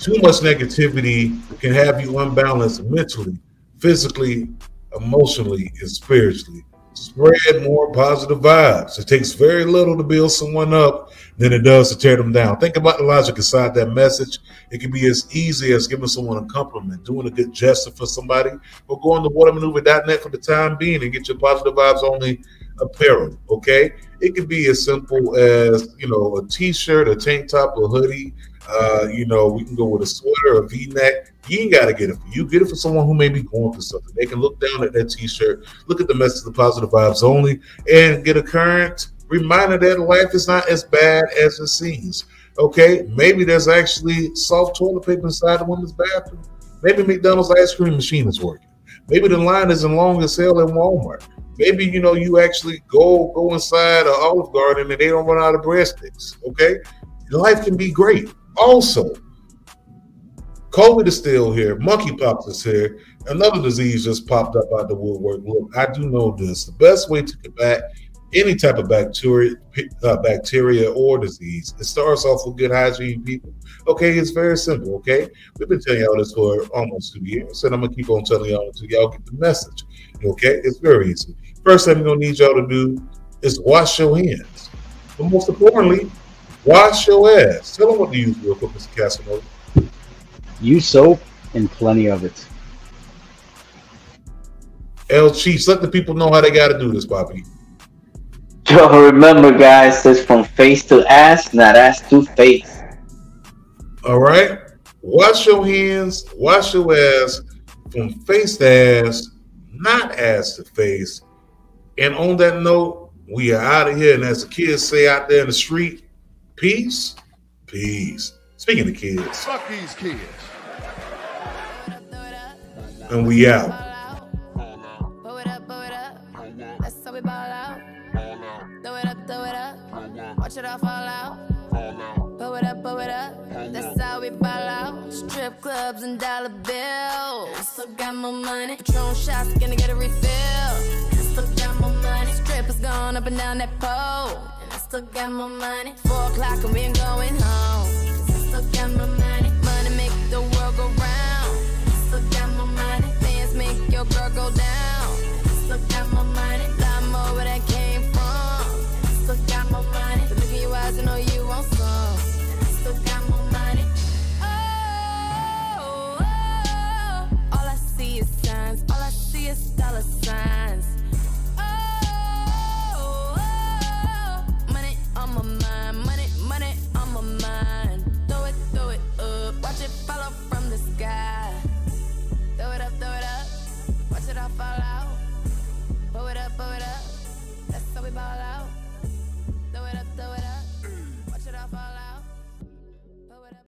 too much negativity can have you unbalanced mentally, physically, emotionally, and spiritually. Spread more positive vibes. It takes very little to build someone up than it does to tear them down. Think about the logic inside that message. It can be as easy as giving someone a compliment, doing a good gesture for somebody, or going to watermaneuver.net for the time being and get your positive vibes only apparel. Okay. It can be as simple as, you know, a t shirt, a tank top, a hoodie, uh, you know, we can go with a sweater, or a V-neck. You ain't got to get it for you. Get it for someone who may be going through something. They can look down at that T-shirt, look at the message, of the positive vibes only, and get a current reminder that life is not as bad as it seems. Okay, maybe there's actually soft toilet paper inside the woman's bathroom. Maybe McDonald's ice cream machine is working. Maybe the line isn't long as hell in Walmart. Maybe you know you actually go go inside an Olive Garden and they don't run out of breadsticks. Okay, life can be great. Also, COVID is still here. Monkeypox is here. Another disease just popped up out the woodwork. Look, I do know this. The best way to combat any type of bacteria, uh, bacteria or disease, it starts off with good hygiene, people. Okay, it's very simple. Okay, we've been telling y'all this for almost two years, and I'm gonna keep on telling y'all until y'all get the message. Okay, it's very easy. First thing we're gonna need y'all to do is wash your hands, but most importantly, wash your ass. Tell them what to use real quick, Mr. Casanova. Use soap and plenty of it. L Chiefs, let the people know how they got to do this, Bobby. Yo, remember, guys, it's from face to ass, not ass to face. All right. Wash your hands, wash your ass from face to ass, not ass to face. And on that note, we are out of here. And as the kids say out there in the street, peace, peace. Speaking of kids, Fuck these kids. and we out. Blow it up, blow it up. That's how we ball out. Throw it up, throw it up. Watch it all fall out. Blow it up, blow it up. That's how we ball out. Strip clubs and dollar bills. I still got more money. Patron shots, gonna get a refill. I still got more money. Strippers going up and down that pole. Still got more money. Four o'clock and we ain't going home. I still got more money. Money make the world go round. I still got more money. Bands make your girl go down. I still got more money. Lot more where that came from. I still got more money. But look in your eyes, I know you want some. Still got more money. Oh, oh, oh, all I see is signs. All I see is dollar signs.